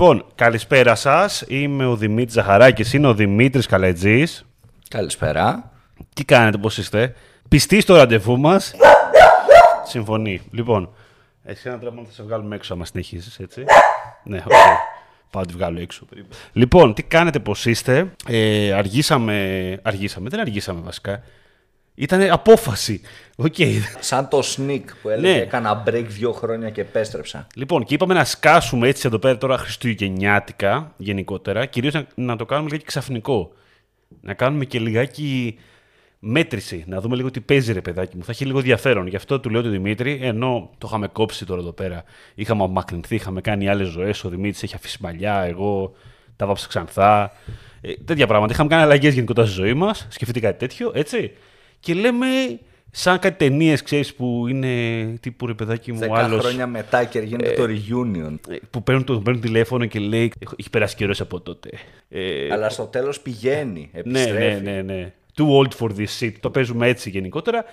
Λοιπόν, καλησπέρα σας. Είμαι ο Δημήτρης Ζαχαράκης, είναι ο Δημήτρης Καλετζής. Καλησπέρα. Τι κάνετε, πώς είστε; Πιστοί στο ραντεβού μας. Συμφωνεί. Λοιπόν, εσύ ένα τρόπο θα σε βγάλουμε έξω άμα συνεχίσει, έτσι. ναι, οκ. Πάω να τη βγάλω έξω. περίπου. Λοιπόν, τι κάνετε, πώς είστε; Ε, αργήσαμε. Αργήσαμε, δεν αργήσαμε βασικά. Ήταν απόφαση. Οκ. Σαν το sneak που έλεγε Ναι. έκανα break δύο χρόνια και επέστρεψα. Λοιπόν, και είπαμε να σκάσουμε έτσι εδώ πέρα τώρα Χριστουγεννιάτικα γενικότερα. Κυρίως να, να το κάνουμε λιγάκι ξαφνικό. Να κάνουμε και λιγάκι μέτρηση. Να δούμε λίγο τι παίζει ρε παιδάκι μου. Θα έχει λίγο ενδιαφέρον. Γι' αυτό του λέω του Δημήτρη, ενώ το είχαμε κόψει τώρα εδώ πέρα. Είχαμε απομακρυνθεί, είχαμε κάνει άλλες ζωές. Ο Δημήτρης έχει αφήσει μαλλιά, εγώ τα βάψα ξανθά. Ε, τέτοια πράγματα. Είχαμε κάνει αλλαγές γενικότερα στη ζωή μας. Σκεφτείτε κάτι τέτοιο, έτσι. Και λέμε, σαν κάτι ταινίες, ξέρεις, που είναι τύπου ρε παιδάκι μου, Δέκα άλλος, χρόνια μετά και γίνεται το reunion. ε, που παίρνουν, το, παίρνουν τηλέφωνο και λέει «Έχω- έχει περάσει καιρός από τότε. Ε, Αλλά στο τέλος πηγαίνει, ναι, επιστρέφει. ναι, ναι, ναι. Too old for this shit. Το παίζουμε έτσι γενικότερα.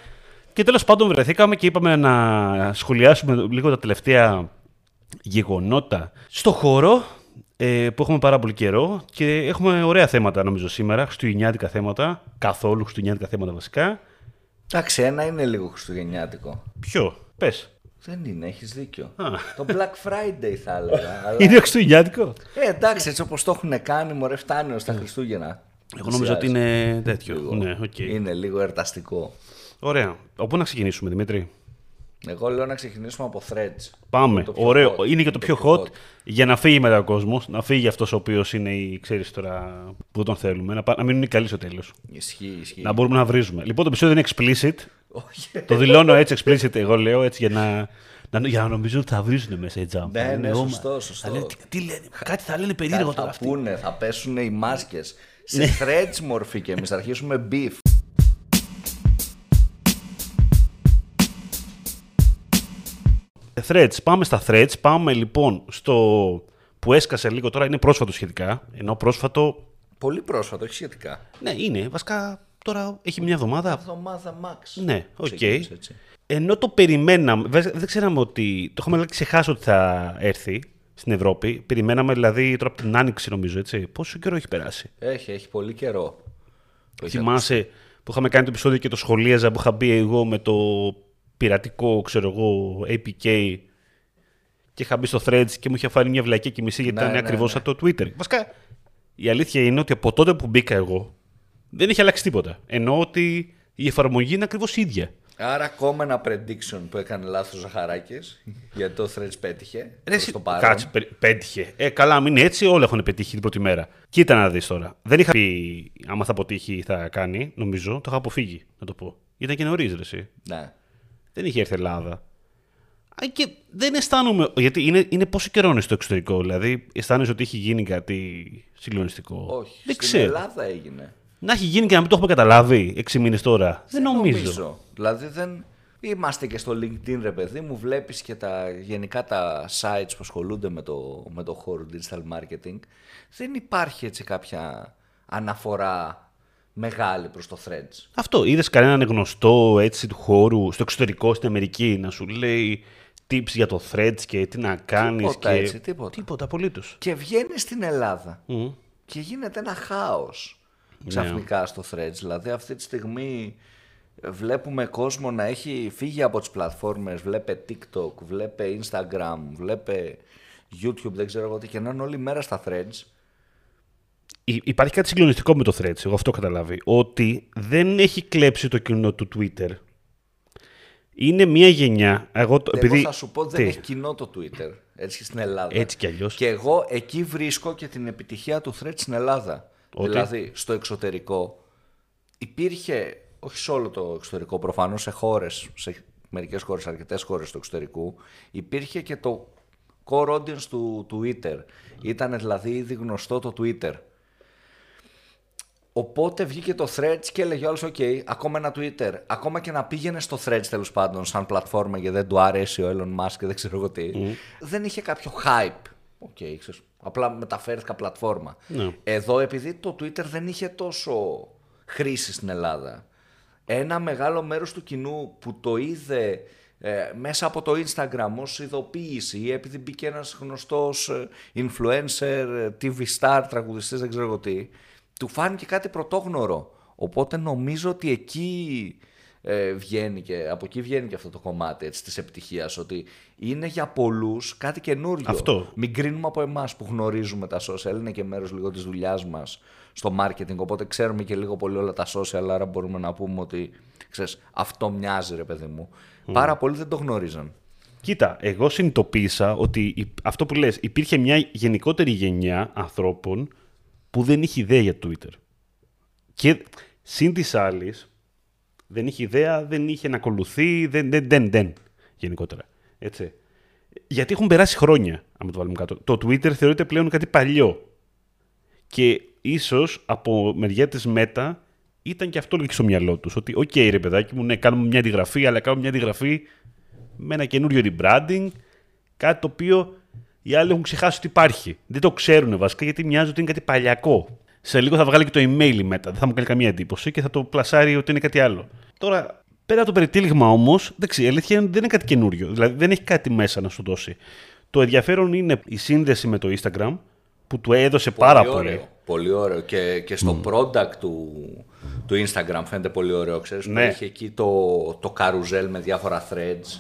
Και τέλος πάντων βρεθήκαμε και είπαμε να σχολιάσουμε λίγο τα τελευταία γεγονότα στο χώρο ε, που έχουμε πάρα πολύ καιρό και έχουμε ωραία θέματα νομίζω σήμερα, χριστουγεννιάτικα θέματα, καθόλου χριστουγεννιάτικα θέματα βασικά. Εντάξει, ένα είναι λίγο χριστουγεννιάτικο. Ποιο, πες. Δεν είναι, έχεις δίκιο. Α. το Black Friday θα έλεγα. αλλά... Είναι χριστουγεννιάτικο; Ε, εντάξει, έτσι όπως το έχουν κάνει, μωρέ, φτάνει ως τα Χριστούγεννα. Εγώ νομίζω ότι είναι τέτοιο. Ναι, οκ. Είναι λίγο εορταστικό. Ωραία. Από να ξεκινήσουμε, Δημήτρη; Εγώ λέω να ξεκινήσουμε από Threads. Πάμε. Το πιο Ωραίο. hot. Είναι και το πιο hot για να φύγει μετά ο κόσμος. Να φύγει αυτός ο οποίος είναι, η- ξέρεις τώρα, που τον θέλουμε. Να, πά- να μείνουν οι καλοί στο τέλος. Ισχύει, ισχύει. Να μπορούμε να βρίζουμε. Λοιπόν, το επεισόδιο είναι explicit. Όχι. το δηλώνω έτσι explicit, εγώ λέω έτσι για να. να για να νομίζω ότι θα βρίζουν μέσα οι jump. Ναι, Θα ναι, λένε, «Ω, μα». σωστό, σωστό. Θα λένε, τι, τι λένε, κάτι θα λένε περίεργο τώρα θα αυτοί. πούνε, θα πέσουν οι μάσκες σε Ναι. threads μορφή και εμείς θα αρχίσουμε beef. Threads. Πάμε στα threads. Πάμε λοιπόν στο που έσκασε λίγο τώρα. Είναι πρόσφατο σχετικά. Ενώ πρόσφατο. Πολύ πρόσφατο, όχι σχετικά. Ναι, είναι. Βασικά τώρα έχει μια εβδομάδα. Εβδομάδα max. Ναι, οκ. Ξεκίνησε έτσι. Ενώ το περιμέναμε, βέβαια, δεν ξέραμε ότι. Το είχαμε ξεχάσει ότι θα έρθει στην Ευρώπη. Περιμέναμε δηλαδή τώρα από την Άνοιξη, νομίζω, έτσι. Πόσο καιρό έχει περάσει; Έχει, έχει πολύ καιρό. Το έχει Θυμάσαι που είχαμε κάνει το επεισόδιο και το σχολίαζα που είχα μπει εγώ με το πειρατικό, ξέρω εγώ, APK. Και είχα μπει στο threads και μου είχε φάνει μια βλακία και μισή γιατί Ναι, ήταν ναι, ακριβώς ναι. σαν το Twitter. Βασικά, η αλήθεια είναι ότι από τότε που μπήκα εγώ δεν έχει αλλάξει τίποτα. Ενώ ότι η εφαρμογή είναι ακριβώς ίδια. Άρα ακόμα ένα prediction που έκανε λάθος ο Ζαχαράκης γιατί το threads πέτυχε Ρε, προς εσύ- το παρόν. Κάτσε, πε- πέτυχε. Ε, καλά, μην είναι έτσι, όλοι έχουν πετύχει την πρώτη μέρα. Κοίτα να δεις τώρα. Δεν είχα πει άμα θα αποτύχει θα κάνει, νομίζω. Το είχα αποφύγει, να το πω. Ήταν και νωρίς, ρε, εσύ. Ναι. Δεν είχε έρθει Ελλάδα. Α, και δεν αισθάνομαι. Γιατί είναι, είναι πόσο καιρό είναι στο εξωτερικό, δηλαδή αισθάνεσαι ότι έχει γίνει κάτι συγκλονιστικό; Όχι, δεν στην ξέρω. Ελλάδα έγινε. Να έχει γίνει και να μην το έχουμε καταλάβει έξι μήνες τώρα. Δεν, νομίζω. Δηλαδή δεν... Είμαστε και στο LinkedIn ρε παιδί μου, βλέπεις και τα, γενικά τα sites που ασχολούνται με το, με το χώρο digital marketing. Δεν υπάρχει έτσι κάποια αναφορά μεγάλη προς το threads. Αυτό. Είδες κανέναν γνωστό έτσι του χώρου στο εξωτερικό στην Αμερική να σου λέει tips για το threads και τι να κάνεις. Τίποτα και... έτσι, τίποτα. Τίποτα απολύτως. Και βγαίνεις στην Ελλάδα και γίνεται ένα χάος ξαφνικά στο threads. Δηλαδή αυτή τη στιγμή βλέπουμε κόσμο να έχει φύγει από τις πλατφόρμες, βλέπε TikTok, βλέπε Instagram, βλέπε YouTube, δεν ξέρω εγώ τι και να είναι όλη μέρα στα threads. Υπάρχει κάτι συγκλονιστικό με το threads, εγώ αυτό έχω καταλάβει. Ότι δεν έχει κλέψει το κοινό του Twitter. Είναι μια γενιά. Εγώ, το- επειδή... Εγώ θα σου πω δεν Τι; έχει κοινό το Twitter, έτσι στην Ελλάδα. Έτσι κι αλλιώς. Και εγώ εκεί βρίσκω και την επιτυχία του thread στην Ελλάδα. Ότι; Δηλαδή, στο εξωτερικό υπήρχε, όχι σε όλο το εξωτερικό, προφανώς σε χώρες, σε μερικές χώρες, αρκετές χώρες του εξωτερικού, υπήρχε και το core audience του Twitter. Ήταν δηλαδή ήδη γνωστό το Twitter. Οπότε βγήκε το Threads και έλεγε ο άλλος, οκ, ακόμα ένα Twitter. Ακόμα και να πήγαινε στο Threads τέλος πάντων σαν πλατφόρμα γιατί δεν του άρεσε ο Elon Musk και δεν ξέρω εγώ τι. Δεν είχε κάποιο hype. Οκ, ξέρεις, απλά μεταφέρθηκα πλατφόρμα. Ναι. Εδώ επειδή το Twitter δεν είχε τόσο χρήση στην Ελλάδα, ένα μεγάλο μέρος του κοινού που το είδε ε, μέσα από το Instagram ως ειδοποίηση ή επειδή μπήκε ένας γνωστός ε, influencer, ε, TV star, τραγουδιστής, δεν ξέρω τι, του φάνηκε κάτι πρωτόγνωρο. Οπότε νομίζω ότι εκεί ε, βγαίνει και από εκεί βγαίνει και αυτό το κομμάτι έτσι, της επιτυχίας ότι είναι για πολλούς κάτι καινούριο. Αυτό. Μην κρίνουμε από εμάς που γνωρίζουμε τα social, είναι και μέρος λίγο της δουλειάς μας στο marketing, οπότε ξέρουμε και λίγο πολύ όλα τα social, άρα μπορούμε να πούμε ότι ξέρεις, αυτό μοιάζει ρε παιδί μου. Πάρα πολλοί δεν το γνωρίζαν. Κοίτα, εγώ συνειδητοποίησα ότι υ- αυτό που λες, υπήρχε μια γενικότερη γενιά ανθρώπων που δεν είχε ιδέα για Twitter. Και συν της άλλης, δεν είχε ιδέα, δεν είχε να ακολουθεί, δεν, δεν, δεν, δεν γενικότερα. Έτσι. Γιατί έχουν περάσει χρόνια, άμα το βάλουμε κάτω. Το Twitter θεωρείται πλέον κάτι παλιό. Και ίσως από μεριά της Meta ήταν και αυτό λίγο στο μυαλό τους. Ότι, οκ, ρε παιδάκι μου, ναι, κάνουμε μια αντιγραφή, αλλά κάνουμε μια αντιγραφή με ένα καινούριο rebranding, κάτι το οποίο οι άλλοι έχουν ξεχάσει ότι υπάρχει. Δεν το ξέρουν βασικά γιατί μοιάζει ότι είναι κάτι παλιακό. Σε λίγο θα βγάλει και το email μετά, δεν θα μου κάνει καμία εντύπωση και θα το πλασάρει ότι είναι κάτι άλλο. Τώρα, πέρα από το περιτύλιγμα όμως, η αλήθεια είναι ότι δεν είναι κάτι καινούριο. Δηλαδή δεν έχει κάτι μέσα να σου δώσει. Το ενδιαφέρον είναι η σύνδεση με το Instagram που του έδωσε πάρα πολύ. Ωραίο, πολύ ωραίο. Και, και στο product του, του Instagram φαίνεται πολύ ωραίο. Ξέρεις, Ναι. που έχει εκεί το, το καρουζέλ με διάφορα threads.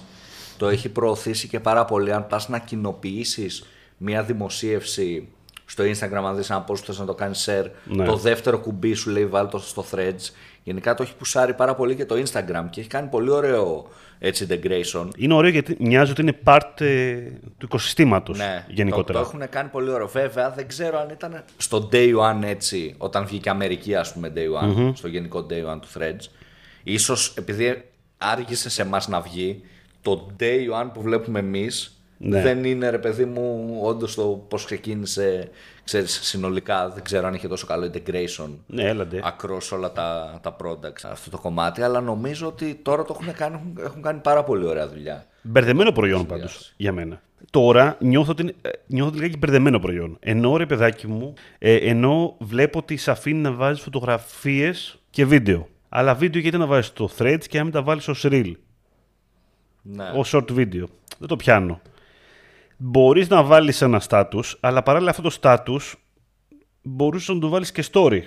Το έχει προωθήσει και πάρα πολύ. Αν πας να κοινοποιήσεις μια δημοσίευση στο Instagram, αν δεις ένα post που θες να το κάνεις share, Ναι. το δεύτερο κουμπί σου λέει βάλ το στο threads. Γενικά το έχει πουσάρει πάρα πολύ και το Instagram και έχει κάνει πολύ ωραίο έτσι integration. Είναι ωραίο γιατί μοιάζει ότι είναι part ε, του οικοσυστήματος Ναι, γενικότερα. Το, το έχουν κάνει πολύ ωραίο. Βέβαια, δεν ξέρω αν ήταν στο day one έτσι, όταν βγήκε Αμερική, ας πούμε, day one, στο γενικό day one του Threads. Ίσως επειδή άργησε σε εμάς να βγει, το day one που βλέπουμε εμείς Ναι. δεν είναι ρε παιδί μου όντως το πώς ξεκίνησε ξέρεις, συνολικά. Δεν ξέρω αν είχε τόσο καλό integration Ναι, έλαντε. across όλα τα, τα products αυτό το κομμάτι, αλλά νομίζω ότι τώρα το έχουν κάνει, έχουν, έχουν κάνει πάρα πολύ ωραία δουλειά. Μπερδεμένο προϊόν πάντως για μένα. Τώρα νιώθω ότι, είναι- ε, νιώθω ότι λιγάκι μπερδεμένο προϊόν. Ενώ ρε παιδάκι μου, ε, ενώ βλέπω ότι σε αφήνει να βάζεις φωτογραφίες και βίντεο. Αλλά βίντεο γιατί να βάζεις το threads και να μην τα βάλεις ως reel, Ναι. ω short video. Δεν το πιάνω. Μπορείς να βάλεις ένα status, αλλά παράλληλα αυτό το status μπορούσες να το βάλεις και story.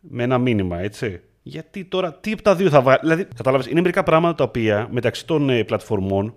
Με ένα μήνυμα, έτσι. Γιατί τώρα, τι από τα δύο θα βάλεις; Δηλαδή, κατάλαβες, είναι μερικά πράγματα τα οποία μεταξύ των ε, πλατφορμών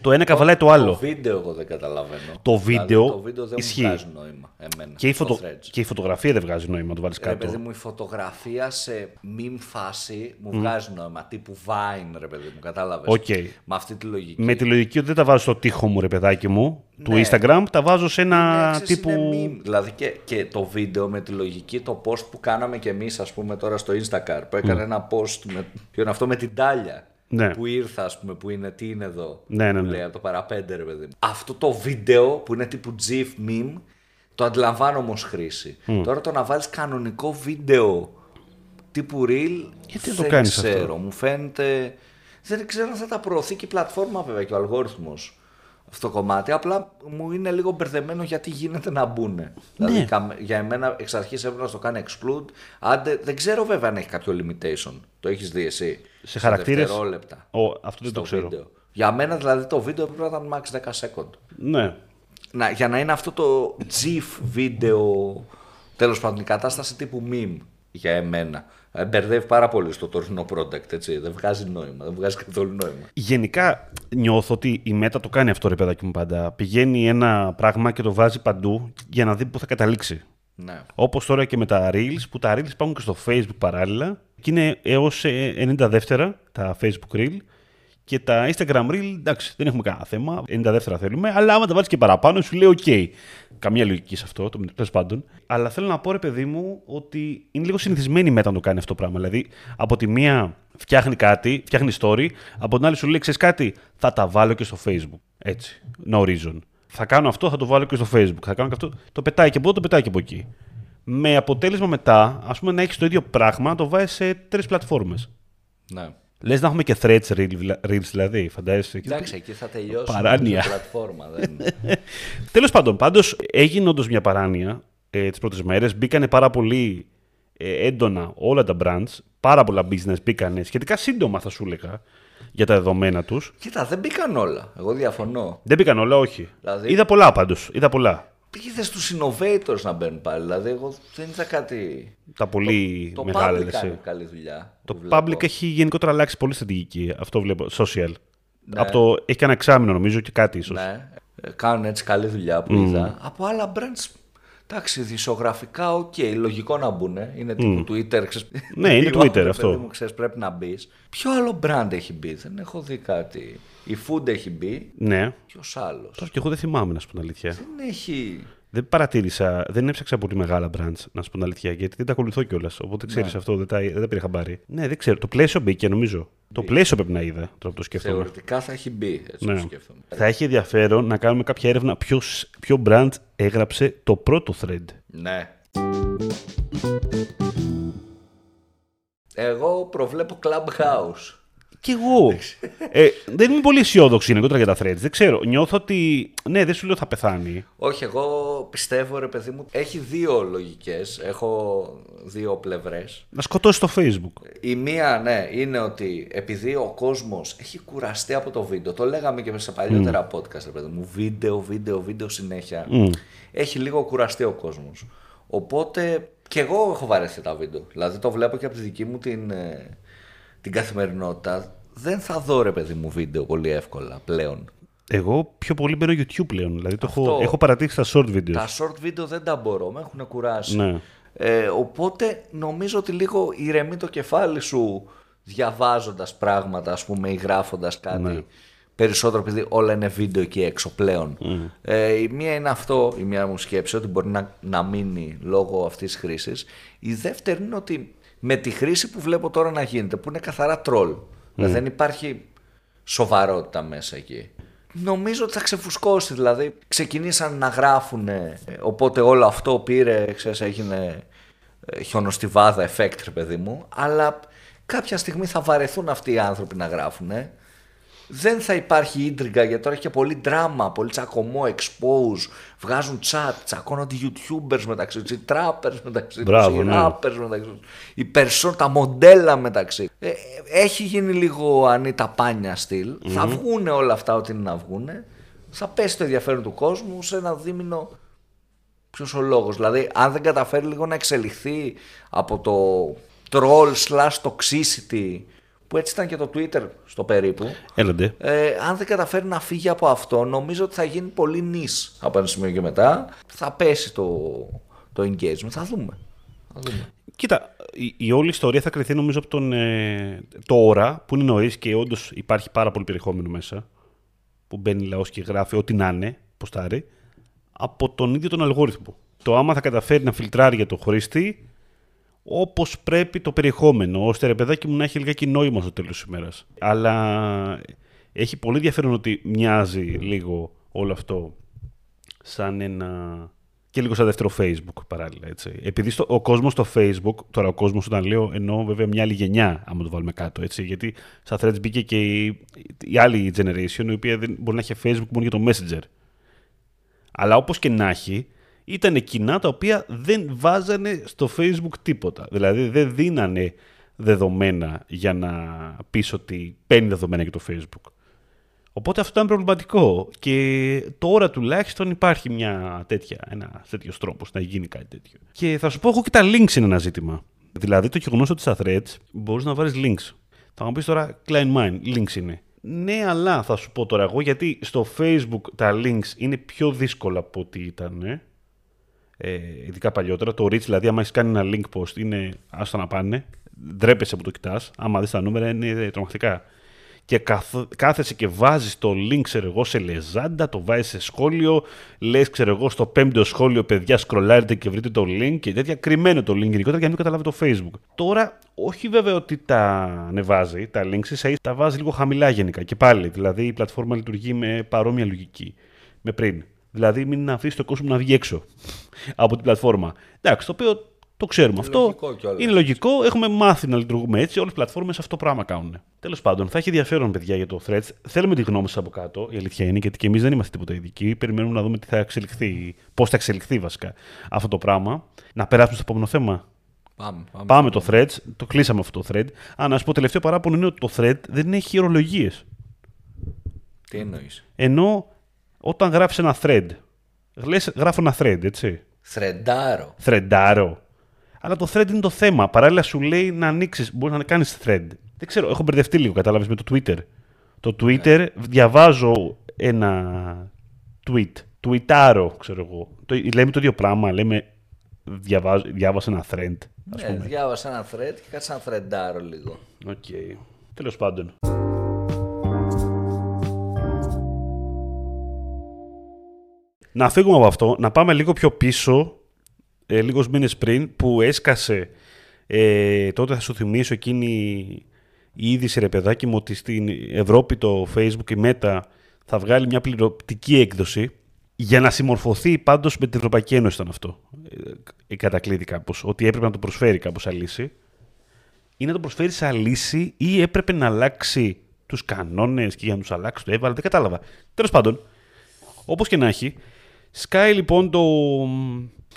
το ένα καβαλάει το άλλο. Το βίντεο εγώ δεν καταλαβαίνω. Το βίντεο δηλαδή, το βίντεο δεν ισχύει. μου βγάζει νόημα εμένα. Και η, στο φωτο... Threads. και η φωτογραφία δεν βγάζει νόημα να το βάλεις Ρε κάτω. παιδί μου, η φωτογραφία σε meme φάση μου βγάζει νόημα. Τύπου Vine, ρε παιδί μου, κατάλαβες; Οκ. Με αυτή τη λογική. Με τη λογική ότι δεν τα βάζω στον τοίχο μου, ρε παιδάκι μου, του Ναι. Instagram, τα βάζω σε ένα Ναι, ξέρεις, τύπου. είναι meme. Δηλαδή και, και το βίντεο με τη λογική, το post που κάναμε κι εμείς, ας πούμε, τώρα στο Instacar, που έκανε ένα post. Με, ποιο είναι αυτό με την τάλια. Ναι. Που ήρθα, ας πούμε, που είναι τι είναι εδώ. Ναι, ναι, που ναι. Λέει από το παραπέντε, ρε παιδί μου. Αυτό το βίντεο που είναι τύπου GIF meme, το αντιλαμβάνω όμως χρήση. Τώρα το να βάλεις κανονικό βίντεο τύπου reel. Γιατί δεν το δεν κάνεις αυτό; ξέρω. Μου φαίνεται. Δεν ξέρω αν θα τα προωθεί και η πλατφόρμα βέβαια και ο αλγόριθμος αυτό το κομμάτι. Απλά μου είναι λίγο μπερδεμένο γιατί γίνεται να μπουν. Δηλαδή καμ- για εμένα εξ αρχής έπρεπε να στο κάνει exclude. Άντε, δεν ξέρω βέβαια αν έχει κάποιο limitation. Το έχεις δει εσύ. Σε χαρακτήρες; δευτερόλεπτα. Ο, αυτό δεν στο το ξέρω. βίντεο. Για μένα δηλαδή το βίντεο πρέπει να ήταν max 10 second. Ναι. Να, για να είναι αυτό το GIF βίντεο, τέλος πάντων η κατάσταση τύπου meme για εμένα. Ε, Μπερδεύει πάρα πολύ στο τωρινό product, έτσι. Δεν βγάζει νόημα, δεν βγάζει καθόλου νόημα. Γενικά νιώθω ότι η Meta το κάνει αυτό, ρε παιδάκι μου πάντα. Πηγαίνει ένα πράγμα και το βάζει παντού για να δει πού θα καταλήξει. Ναι. Όπως τώρα και με τα Reels, που τα Reels υπάρχουν και στο Facebook παράλληλα και είναι έως 90 δεύτερα τα Facebook Reel. Και τα Instagram Reel, εντάξει, δεν έχουμε κανένα θέμα. 90 δεύτερα θέλουμε, αλλά άμα τα βάλει και παραπάνω, σου λέει OK. Καμία λογική σε αυτό, το τέλος πάντων. Αλλά θέλω να πω, ρε παιδί μου, ότι είναι λίγο συνηθισμένη η Meta να το κάνει αυτό το πράγμα. Δηλαδή, από τη μία φτιάχνει κάτι, φτιάχνει story, από την άλλη σου λέει, ξέρεις κάτι, θα τα βάλω και στο Facebook. Έτσι. No reason. Θα κάνω αυτό, θα το βάλω και στο Facebook. Θα κάνω και αυτό. Το πετάει και από εδώ, το πετάει και από εκεί. Με αποτέλεσμα μετά, ας πούμε, να έχεις το ίδιο πράγμα, να το βάζεις σε τρεις πλατφόρμες. ναι. Λες να έχουμε και threads reel- reels δηλαδή, φαντάζεσαι. Εντάξει, εκεί θα τελειώσει Παράνοια. η πλατφόρμα. Δεν... Τέλος πάντων, πάντως έγινε όντως μια παράνοια ε, τις πρώτες μέρες. Μπήκανε πάρα πολύ ε, έντονα όλα τα brands. Πάρα πολλά business μπήκανε σχετικά σύντομα, θα σου έλεγα. για τα δεδομένα τους. Κοίτα, δεν μπήκαν όλα. Εγώ διαφωνώ. Δεν μπήκαν όλα, όχι. Δηλαδή- Είδα πολλά πάντως. Είδα πολλά. Πήγε στους innovators να μπαίνουν πάλι. Δηλαδή, εγώ δεν είδα κάτι. Τα πολύ Το μεγάλα. public έτσι. κάνει καλή δουλειά. Το που βλέπω. Public έχει γενικότερα αλλάξει πολύ στρατηγική. Αυτό βλέπω. Social. Ναι. Από το, έχει και ένα εξάμηνο νομίζω και κάτι ίσως. Ναι, ε, κάνουν έτσι καλή δουλειά που είδα. Από άλλα brands, εντάξει, δισκογραφικά, οκ, λογικό να μπουν. Είναι τύπου Twitter. Ξέρεις, Ναι, είναι Λίγο, Twitter ρε αυτό. παιδί Μου, ξέρεις, πρέπει να μπεις. Ποιο άλλο brand έχει μπει, δεν έχω δει κάτι. Η Food έχει μπει. Ναι. Ποιος άλλος; Τώρα και εγώ δεν θυμάμαι να σου πω την αλήθεια. Δεν έχει. Δεν παρατήρησα, δεν έψαξα πολύ μεγάλα brands, να σου πω την αλήθεια, γιατί δεν τα ακολουθώ κιόλας. Οπότε ξέρεις αυτό, δεν τα, δεν τα πήρα χαμπάρι. Ναι, δεν ξέρω. Το πλαίσιο μπήκε νομίζω. Το πλαίσιο πρέπει να είδα, τώρα που το σκέφτομαι. Θεωρητικά θα έχει μπει. Έτσι Ναι. το σκέφτομαι. Θα έχει ενδιαφέρον να κάνουμε κάποια έρευνα ποιος ποιο brand έγραψε το πρώτο thread. Ναι. Εγώ προβλέπω Clubhouse. Κι εγώ. ε, δεν είμαι πολύ αισιόδοξη γενικότερα για τα threads. Δεν ξέρω. Νιώθω ότι. Ναι, δεν σου λέω θα πεθάνει. Όχι, εγώ πιστεύω ρε παιδί μου, έχει δύο λογικές, έχω δύο πλευρές. Να σκοτώσει το Facebook. Η μία, ναι, είναι ότι επειδή ο κόσμος έχει κουραστεί από το βίντεο, το λέγαμε και σε παλιότερα podcast, ρε παιδί μου, βίντεο, βίντεο, βίντεο συνέχεια, έχει λίγο κουραστεί ο κόσμος. Οπότε και εγώ έχω βαρεθεί τα βίντεο, δηλαδή το βλέπω και από τη δική μου την, ε, την καθημερινότητα. Δεν θα δω ρε παιδί μου βίντεο πολύ εύκολα πλέον. Εγώ πιο πολύ μπαίνω YouTube πλέον. Δηλαδή το έχω, Αυτό. έχω παρατήσει τα short videos. Τα short βίντεο δεν τα μπορώ, με έχουν κουράσει. Ναι. Ε, οπότε νομίζω ότι λίγο ηρεμεί το κεφάλι σου διαβάζοντας πράγματα ας πούμε ή γράφοντας κάτι Ναι. περισσότερο επειδή όλα είναι βίντεο εκεί έξω πλέον. Ε, η μία είναι αυτό, η μία μου σκέψη ότι μπορεί να, να μείνει λόγω αυτής της χρήσης. Η δεύτερη είναι ότι με τη χρήση που βλέπω τώρα να γίνεται που είναι καθαρά τρόλ. Δηλαδή δεν υπάρχει σοβαρότητα μέσα εκεί. Νομίζω ότι θα ξεφουσκώσει, δηλαδή ξεκινήσαν να γράφουν, οπότε όλο αυτό πήρε, ξέρεις, έγινε ε, χιονοστιβάδα effect, ρε παιδί μου, αλλά κάποια στιγμή θα βαρεθούν αυτοί οι άνθρωποι να γράφουν. Δεν θα υπάρχει ίντριγκα γιατί τώρα έχει και πολύ δράμα, πολύ τσακωμό, expose, βγάζουν chat, τσακώνονται youtubers μεταξύ τους, οι trappers μεταξύ τους, Μπράβο, οι ναι. rappers μεταξύ τους, οι περσό, τα μοντέλα μεταξύ. Ε, ε, έχει γίνει λίγο ανίτα πάνια στυλ. Θα βγούνε όλα αυτά ό,τι είναι να βγούνε. Θα πέσει το ενδιαφέρον του κόσμου σε ένα δίμηνο. Ποιος ο λόγος. Δηλαδή, αν δεν καταφέρει λίγο να εξελιχθεί από το troll slash toxicity που έτσι ήταν και το Twitter στο περίπου. Έλαντε. Ε, αν δεν καταφέρει να φύγει από αυτό, νομίζω ότι θα γίνει πολύ νης από ένα σημείο και μετά. Θα πέσει το, το engagement. Θα δούμε. Θα δούμε. Κοίτα, η, η όλη ιστορία θα κρυθεί νομίζω από τον, ε, τώρα που είναι νωρίς και όντως υπάρχει πάρα πολύ περιεχόμενο μέσα. Που μπαίνει λαός και γράφει ό,τι να είναι, ποστάρει, από τον ίδιο τον αλγόριθμο. Το άμα θα καταφέρει να φιλτράρει για το χρήστη όπως πρέπει το περιεχόμενο, ώστε ρε παιδάκι μου να έχει λιγάκι νόημα στο τέλος της ημέρας. Αλλά έχει πολύ ενδιαφέρον ότι μοιάζει λίγο όλο αυτό σαν ένα. και λίγο σαν δεύτερο Facebook παράλληλα. Έτσι. Επειδή στο, ο κόσμος στο Facebook, τώρα ο κόσμος όταν λέω εννοώ βέβαια μια άλλη γενιά, άμα το βάλουμε κάτω. Έτσι, γιατί στα threads μπήκε και η, η άλλη generation, η οποία δεν μπορεί να έχει Facebook μόνο για το Messenger. Αλλά όπως και να έχει, ήταν κοινά τα οποία δεν βάζανε στο Facebook τίποτα. Δηλαδή δεν δίνανε δεδομένα για να πεις ότι παίρνει δεδομένα για το Facebook. Οπότε αυτό ήταν προβληματικό και τώρα τουλάχιστον υπάρχει μια τέτοια, ένα τέτοιος τρόπος να γίνει κάτι τέτοιο. Και θα σου πω, εγώ και τα links είναι ένα ζήτημα. Δηλαδή το γεγονός ότι στα threads μπορείς να βάλεις links. Θα μου πεις τώρα, Klein Mind, links είναι. Ναι, αλλά θα σου πω τώρα εγώ γιατί στο Facebook τα links είναι πιο δύσκολα από ό,τι ήταν. Ε. Ε, ειδικά παλιότερα. Το reach, δηλαδή, άμα έχεις κάνει ένα link post, είναι άστα να πάνε. Ντρέπεσαι που το κοιτάς. Άμα δεις τα νούμερα, είναι τρομακτικά. Και καθ- κάθεσαι και βάζεις το link, ξέρω εγώ, σε λεζάντα, το βάζεις σε σχόλιο. Λες, ξέρω εγώ, στο πέμπτο σχόλιο, παιδιά, σκρολάρετε και βρείτε το link και τέτοια. Κρυμμένο το link γενικότερα για να μην καταλάβει το Facebook. Τώρα, όχι βέβαια ότι τα ανεβάζει, τα links, ίσα ίσα τα βάζει λίγο χαμηλά γενικά. Και πάλι, δηλαδή η πλατφόρμα λειτουργεί με παρόμοια λογική με πριν. Δηλαδή, μην αφήσει το κόσμο να βγει έξω από την πλατφόρμα. Εντάξει, το οποίο το ξέρουμε αυτό. Λογικό κιόλας. Είναι λογικό. Έχουμε μάθει να λειτουργούμε έτσι. Όλες οι πλατφόρμες αυτό το πράγμα κάνουν. Τέλος πάντων, θα έχει ενδιαφέρον, παιδιά, για το Threads. Θέλουμε τη γνώμη σας από κάτω. Η αλήθεια είναι, γιατί και εμείς δεν είμαστε τίποτα ειδικοί. Περιμένουμε να δούμε τι θα εξελιχθεί, πώς θα εξελιχθεί βασικά αυτό το πράγμα. Να περάσουμε στο επόμενο θέμα. Πάμε, πάμε. Πάμε το threads, το κλείσαμε αυτό το thread. Α, να σου πω, τελευταίο παράπονο είναι ότι το thread δεν έχει ορολογίες. Τι εννοείς; Ενώ όταν γράφεις ένα thread, λες, γράφω ένα thread, έτσι. Θρεντάρο. Threadάρω. Αλλά το thread είναι το θέμα. Παράλληλα σου λέει να ανοίξεις, μπορείς να κάνεις thread. Δεν ξέρω, έχω μπερδευτεί λίγο, κατάλαβες με το Twitter. Το Twitter διαβάζω ένα tweet. Τουιτάρω, ξέρω εγώ. Το, λέμε το ίδιο πράγμα. Λέμε διαβάζω, διάβασα ένα thread. Ας Ναι, πούμε. διάβασα ένα thread και κάτσε να θρεντάρω λίγο. Οκ. Τέλος πάντων. Να φύγουμε από αυτό, να πάμε λίγο πιο πίσω, ε, λίγους μήνες πριν, που έσκασε, ε, τότε θα σου θυμίσω εκείνη η είδηση ρε παιδάκι μου, ότι στην Ευρώπη το Facebook, η Meta, θα βγάλει μια πληρωτική έκδοση για να συμμορφωθεί πάντως με την Ευρωπαϊκή Ένωση ήταν αυτό. Ε, η κατακλείδη κάπως, ότι έπρεπε να το προσφέρει κάπως σαν λύση ή να το προσφέρει σαν λύση ή έπρεπε να αλλάξει τους κανόνες και για να τους αλλάξει το έβαλε. Δεν κατάλαβα. Τέλος πάντων, όπως και να έχει, σκάει λοιπόν το...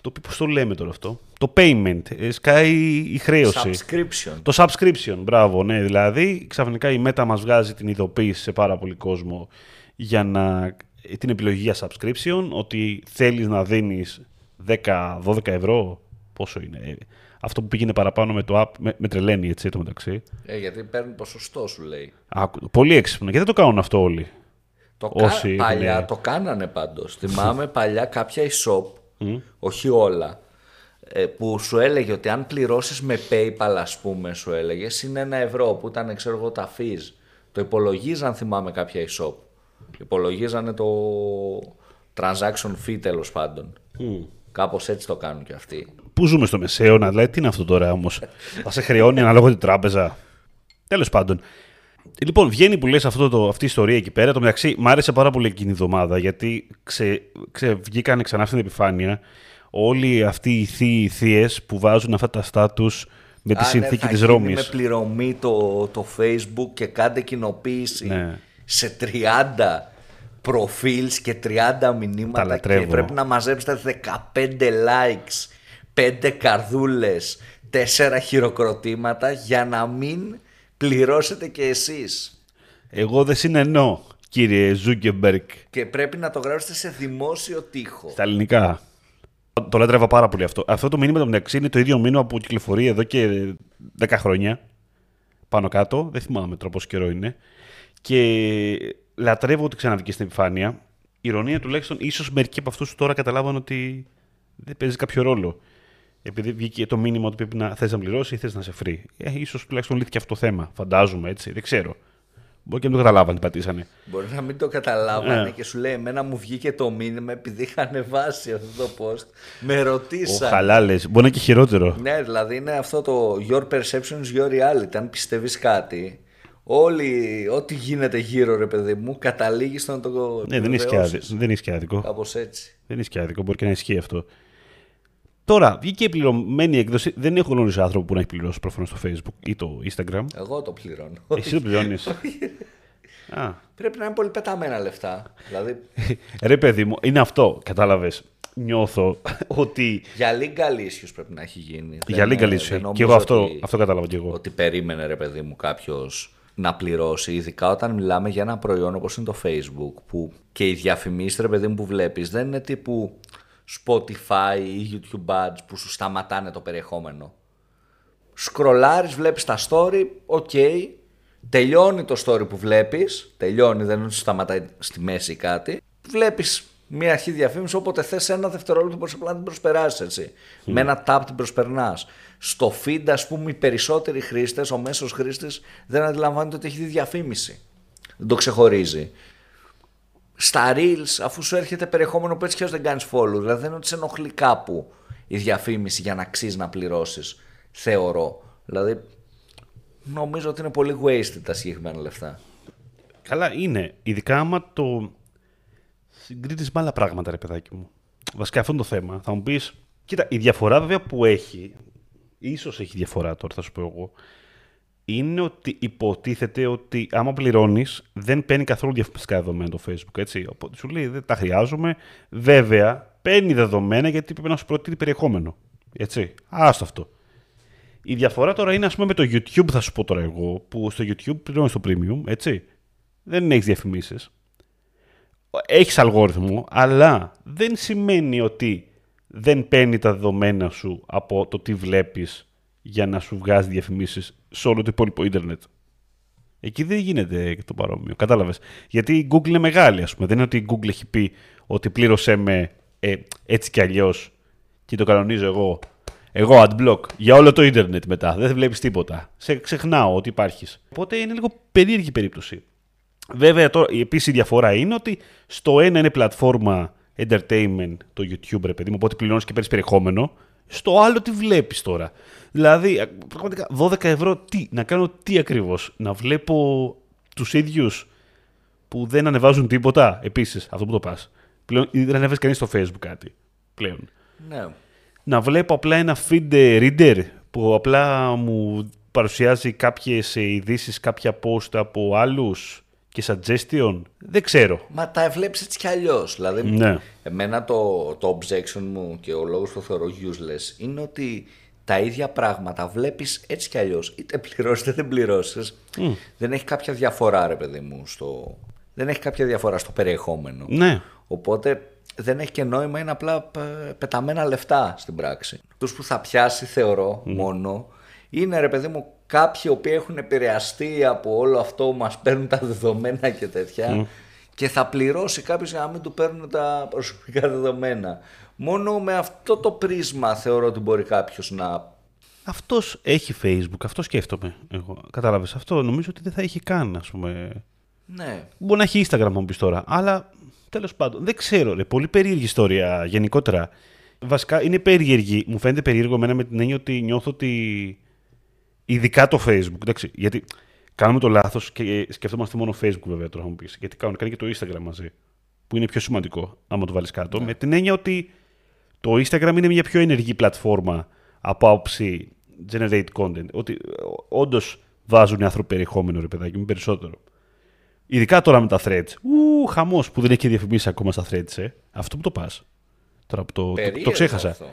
το πώς το λέμε τώρα αυτό; Το payment. ε, Σκάει η χρέωση. Subscription. Το subscription, μπράβο, ναι. Δηλαδή, ξαφνικά η Meta μας βγάζει την ειδοποίηση σε πάρα πολύ κόσμο για να, την επιλογή για subscription, ότι θέλεις να δίνεις 10-12 ευρώ, πόσο είναι, ε, αυτό που πήγαινε παραπάνω με το app, με, με τρελαίνει, έτσι, το μεταξύ. Ε, γιατί παίρνουν ποσοστό σου λέει. Άκου, πολύ έξυπνο. Γιατί δεν το κάνουν αυτό όλοι. Το Όσοι κα... Παλιά είναι- το κάνανε πάντως. Θυμάμαι παλιά κάποια e-shop, όχι όλα, ε, που σου έλεγε ότι αν πληρώσεις με PayPal ας πούμε σου έλεγες είναι ένα ευρώ που ήταν ξέρω εγώ τα fees. Το υπολογίζαν θυμάμαι κάποια e-shop. Υπολογίζανε το transaction fee τέλος πάντων. Κάπως έτσι το κάνουν και αυτοί. Πού ζούμε στο μεσαίωνα, δηλαδή τι είναι αυτό τώρα όμως; Θα σε χρεώνει ανάλογα την τράπεζα. Τέλος πάντων. Λοιπόν, βγαίνει που λες αυτό το, αυτή η ιστορία εκεί πέρα. Το μεταξύ, μ' άρεσε πάρα πολύ εκείνη η εβδομάδα γιατί ξε, ξε, βγήκαν ξανά στην επιφάνεια όλοι αυτοί οι θείοι θείες που βάζουν αυτά τα στάτους με τη Α, ναι, συνθήκη θα της γίνει Ρώμης. με πληρωμή το, το Facebook και κάντε κοινοποίηση Ναι. σε 30 προφίλς και 30 μηνύματα και λατρεύω. πρέπει να μαζέψετε 15 likes, 5 καρδούλες, 4 χειροκροτήματα για να μην πληρώσετε και εσείς. Εγώ δεν συναινώ, κύριε Ζούκερμπεργκ. Και πρέπει να το γράψετε σε δημόσιο τοίχο. Στα ελληνικά. Το λάτρευα πάρα πολύ αυτό. Αυτό το μήνυμα το μεταξύ είναι το ίδιο μήνυμα που κυκλοφορεί εδώ και 10 χρόνια. Πάνω κάτω. Δεν θυμάμαι τώρα πόσο καιρό είναι. Και λατρεύω ότι ξαναβγήκε στην επιφάνεια. Η ηρωνία τουλάχιστον, ίσως μερικοί από αυτούς τώρα καταλάβαν ότι δεν παίζει κάποιο ρόλο. Επειδή βγήκε το μήνυμα ότι πρέπει να θες να πληρώσει ή θες να σε free. Ε, ίσως τουλάχιστον λύθηκε αυτό το θέμα. Φαντάζομαι έτσι. Δεν ξέρω. Μπορεί και να το καταλάβαν τι πατήσανε. Μπορεί να μην το καταλάβανε Ναι. και σου λέει εμένα μου βγήκε το μήνυμα επειδή είχα ανεβάσει αυτό το post. Με Ο ρωτήσαν. χαλάλες. Μπορεί να είναι και χειρότερο. Ναι, δηλαδή είναι αυτό το your perception is your reality. Αν πιστεύεις κάτι, όλοι, ό,τι γίνεται γύρω ρε παιδί μου, καταλήγεις στο να το Ναι, δεν είναι, και επιβεβαιώσεις. άδικο. δεν είναι και άδικο. Κάπως έτσι. Δεν είναι και άδικο, μπορεί και να ισχύει αυτό. Τώρα, βγήκε η πληρωμένη έκδοση. Δεν έχω γνωρίσει άνθρωπο που να έχει πληρώσει προφανώς στο Facebook ή το Instagram. Εγώ το πληρώνω. Εσύ το πληρώνεις. Α. Πρέπει να είναι πολύ πεταμένα λεφτά. Δηλαδή, Ρε παιδί μου, είναι αυτό. Κατάλαβες. Νιώθω ότι. για legal issues πρέπει να έχει γίνει. Για Δεν- legal issues. νομίζω Και εγώ αυτό, ότι- αυτό κατάλαβα κι εγώ. ότι περίμενε ρε παιδί μου κάποιος να πληρώσει, ειδικά όταν μιλάμε για ένα προϊόν όπως είναι το Facebook που και οι διαφημίσεις ρε παιδί μου που βλέπεις δεν είναι τύπου Spotify ή YouTube ads που σου σταματάνε το περιεχόμενο. Σκρολάρεις, βλέπεις τα story, οκ, τελειώνει το story που βλέπεις, τελειώνει δεν είναι ότι σου σταματάει στη μέση ή κάτι, βλέπεις μια αρχή διαφήμισης, όποτε θες ένα δευτερόλεπτο μπορείς απλά να την προσπεράσεις έτσι. Με ένα tap την προσπερνάς. Στο feed ας πούμε οι περισσότεροι χρήστες, ο μέσος χρήστης δεν αντιλαμβάνεται ότι έχει δει διαφήμιση. Δεν το ξεχωρίζει. Στα reels αφού σου έρχεται περιεχόμενο που έτσι και δεν κάνεις follow, δηλαδή δεν είναι ότι σε ενοχλεί κάπου η διαφήμιση για να αξίζει να πληρώσεις, θεωρώ. Δηλαδή νομίζω ότι είναι πολύ wasted τα συγκεκριμένα λεφτά. Καλά είναι. Ειδικά άμα το συγκρίνει με άλλα πράγματα, ρε παιδάκι μου. Βασικά αυτό είναι το θέμα. Θα μου πεις, κοίτα, η διαφορά βέβαια που έχει, ίσως έχει διαφορά τώρα, θα σου πω εγώ, είναι ότι υποτίθεται ότι άμα πληρώνεις, δεν παίρνει καθόλου διαφημιστικά δεδομένα το Facebook. Έτσι. Οπότε σου λέει δεν τα χρειάζομαι. Βέβαια, παίρνει δεδομένα γιατί πρέπει να σου προτείνει περιεχόμενο. Έτσι. Άστο αυτό. Η διαφορά τώρα είναι, ας πούμε, με το YouTube, θα σου πω τώρα εγώ, που στο YouTube πληρώνεις το premium, έτσι. Δεν έχεις διαφημίσεις. Έχεις αλγόριθμο, αλλά δεν σημαίνει ότι δεν παίρνει τα δεδομένα σου από το τι βλέπεις για να σου βγάζει διαφημίσεις σε όλο το υπόλοιπο ίντερνετ. Εκεί δεν γίνεται το παρόμοιο. Κατάλαβες. Γιατί η Google είναι μεγάλη, ας πούμε. Δεν είναι ότι η Google έχει πει ότι πλήρωσέ με ε, έτσι κι αλλιώς και το κανονίζω εγώ. Εγώ adblock για όλο το ίντερνετ μετά. Δεν βλέπεις τίποτα. Σε ξεχνάω ότι υπάρχεις. Οπότε είναι λίγο περίεργη περίπτωση. Βέβαια, τώρα, επίσης η διαφορά είναι ότι στο ένα είναι πλατφόρμα entertainment, το YouTube, ρε παιδί μου, οπότε πληρώνεις και παίρνεις περιεχόμενο. Στο άλλο τι βλέπεις τώρα. Δηλαδή, πραγματικά 12 ευρώ τι, να κάνω τι ακριβώς; Να βλέπω τους ίδιους που δεν ανεβάζουν τίποτα; Επίσης, αυτό που το πας. Πλέον δεν ανέβασε κανείς στο Facebook κάτι. Πλέον. Ναι. Να βλέπω απλά ένα feed reader που απλά μου παρουσιάζει κάποιες ειδήσεις, κάποια post από άλλους; Και suggestion. Δεν ξέρω. Μα τα βλέπει έτσι κι αλλιώς. Δηλαδή, Ναι. εμένα το, το objection μου και ο λόγος που το θεωρώ useless είναι ότι τα ίδια πράγματα βλέπεις έτσι κι αλλιώς. Είτε πληρώσεις είτε δεν πληρώσεις. Δεν έχει κάποια διαφορά, ρε παιδί μου. Στο... Δεν έχει κάποια διαφορά στο περιεχόμενο. Ναι. Οπότε δεν έχει και νόημα, είναι απλά πε- πεταμένα λεφτά στην πράξη. Τους που θα πιάσει, θεωρώ, μόνο, είναι ρε παιδί μου κάποιοι οποίοι έχουν επηρεαστεί από όλο αυτό που μας παίρνουν τα δεδομένα και τέτοια και θα πληρώσει κάποιος για να μην του παίρνουν τα προσωπικά δεδομένα. Μόνο με αυτό το πρίσμα θεωρώ ότι μπορεί κάποιος να... Αυτός έχει Facebook, αυτό σκέφτομαι εγώ. Κατάλαβες, αυτό νομίζω ότι δεν θα έχει καν, ας πούμε. Ναι, Μπορεί να έχει Instagram, μου πεις τώρα, αλλά τέλος πάντων, δεν ξέρω, ρε, πολύ περίεργη ιστορία γενικότερα. Βασικά είναι περίεργη, μου φαίνεται περίεργο εμένα με την έννοια ότι νιώθω ότι ειδικά το Facebook, εντάξει, γιατί κάνουμε το λάθος και σκεφτόμαστε μόνο Facebook βέβαια τώρα θα μου πεις, γιατί κάνουν, κάνει και το Instagram μαζί, που είναι πιο σημαντικό, άμα το βάλεις κάτω, με την έννοια ότι το Instagram είναι μια πιο ενεργή πλατφόρμα από άποψη generate content, ότι όντως βάζουν οι άνθρωποι περιεχόμενο, ρε παιδάκι μου, περισσότερο. Ειδικά τώρα με τα threads. Ου, χαμός που δεν έχει και διαφημίσει ακόμα στα threads, ε. Αυτό που το πας. Τώρα που το, το, το, Περίεργο ξέχασα. αυτό.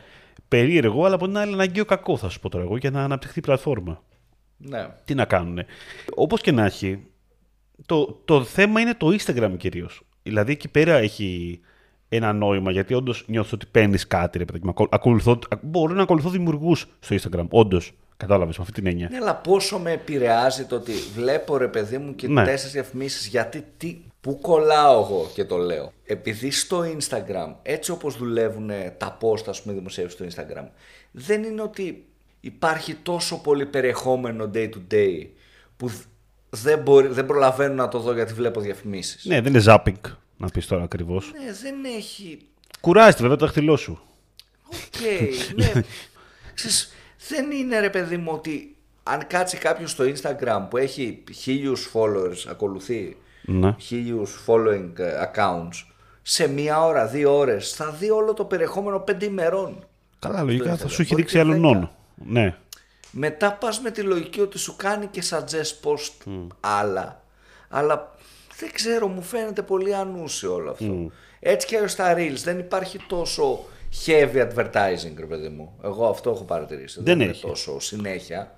Περίεργο, αλλά από την άλλη αναγκαίο κακό θα σου πω τώρα εγώ για να αναπτυχθεί η πλατφόρμα. ναι. Τι να κάνουνε. Όπως και να έχει, το, το θέμα είναι το Instagram κυρίως. Δηλαδή εκεί πέρα έχει ένα νόημα γιατί όντως νιώθω ότι παίρνεις κάτι. Ρε, παιδάκι μου. Ακολ- ακολουθώ, μπορώ να ακολουθώ δημιουργούς στο Instagram. Όντως. Κατάλαβες με αυτή την έννοια. Ναι, αλλά πόσο με επηρεάζει το ότι βλέπω ρε παιδί μου και Ναι. τέσσερις διαφημίσεις γιατί τι, πού κολλάω εγώ και το λέω. Επειδή στο Instagram, έτσι όπως δουλεύουν τα post ας πούμε δημοσίευση στο Instagram, δεν είναι ότι υπάρχει τόσο πολύ περιεχόμενο day to day που δ- δεν, μπορεί, δεν προλαβαίνω να το δω γιατί βλέπω διαφημίσεις. Ναι, δεν είναι zapping να πεις τώρα ακριβώς. Ναι, δεν έχει Κουράζεται βέβαια το δάχτυλό σου. Οκ, ναι. Ξέρεις, δεν είναι ρε παιδί μου ότι αν κάτσει κάποιος στο Instagram που έχει χίλιους followers, ακολουθεί Ναι. χίλιους following ε, accounts, σε μία ώρα, δύο ώρες, θα δει όλο το περιεχόμενο πέντε ημερών. Καλά, λογικά θα Instagram. σου έχει Μπορεί δείξει και άλλον δέκα. νόνο. Ναι. Μετά πας με τη λογική ότι σου κάνει και suggest post άλλα. Αλλά δεν ξέρω, μου φαίνεται πολύ ανούσιο όλο αυτό. Έτσι και στα reels δεν υπάρχει τόσο heavy advertising, ρε παιδί μου. Εγώ αυτό έχω παρατηρήσει. Δεν είναι έχει. τόσο συνέχεια.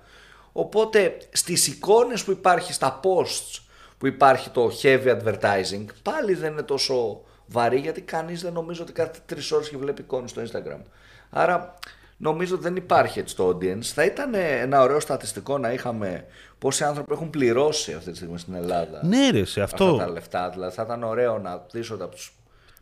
Οπότε στις εικόνες που υπάρχει, στα posts που υπάρχει το heavy advertising, πάλι δεν είναι τόσο βαρύ γιατί κανείς δεν νομίζω ότι κάθε τρεις ώρες και βλέπει εικόνες στο Instagram. Άρα νομίζω ότι δεν υπάρχει έτσι το audience. Θα ήταν ένα ωραίο στατιστικό να είχαμε πόσοι άνθρωποι έχουν πληρώσει αυτή τη στιγμή στην Ελλάδα. Ναι, ρε, σε αυτό. Αυτά τα λεφτά. Δηλαδή θα ήταν ωραίο να δεις ότι από τους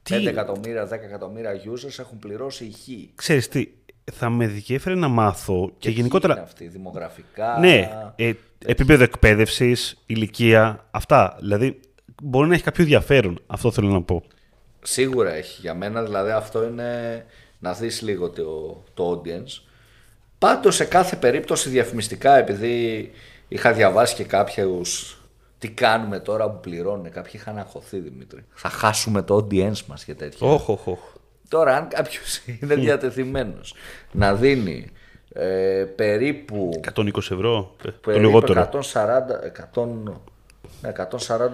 Τι; 5 εκατομμύρια, 10 εκατομμύρια users έχουν πληρώσει η χ. Ξέρεις τι, θα με ενδιαφέρε να μάθω και, χ γενικότερα. είναι αυτή, δημογραφικά. Ναι, ε, επίπεδο εκπαίδευσης, ηλικία, αυτά. Δηλαδή, μπορεί να έχει κάποιο ενδιαφέρον. Αυτό θέλω να πω. Σίγουρα έχει. Για μένα δηλαδή αυτό είναι να δεις λίγο το, το audience. Πάντως σε κάθε περίπτωση διαφημιστικά επειδή είχα διαβάσει και κάποιους τι κάνουμε τώρα που πληρώνουν. Κάποιοι είχαν αγχωθεί Δημήτρη. Θα χάσουμε το audience μας και τέτοια. Όχ, όχ, όχ. Τώρα αν κάποιος είναι διατεθειμένος να δίνει ε, περίπου 120 ευρώ. ε, το περίπου λιγότερο. 140, 100, Ναι,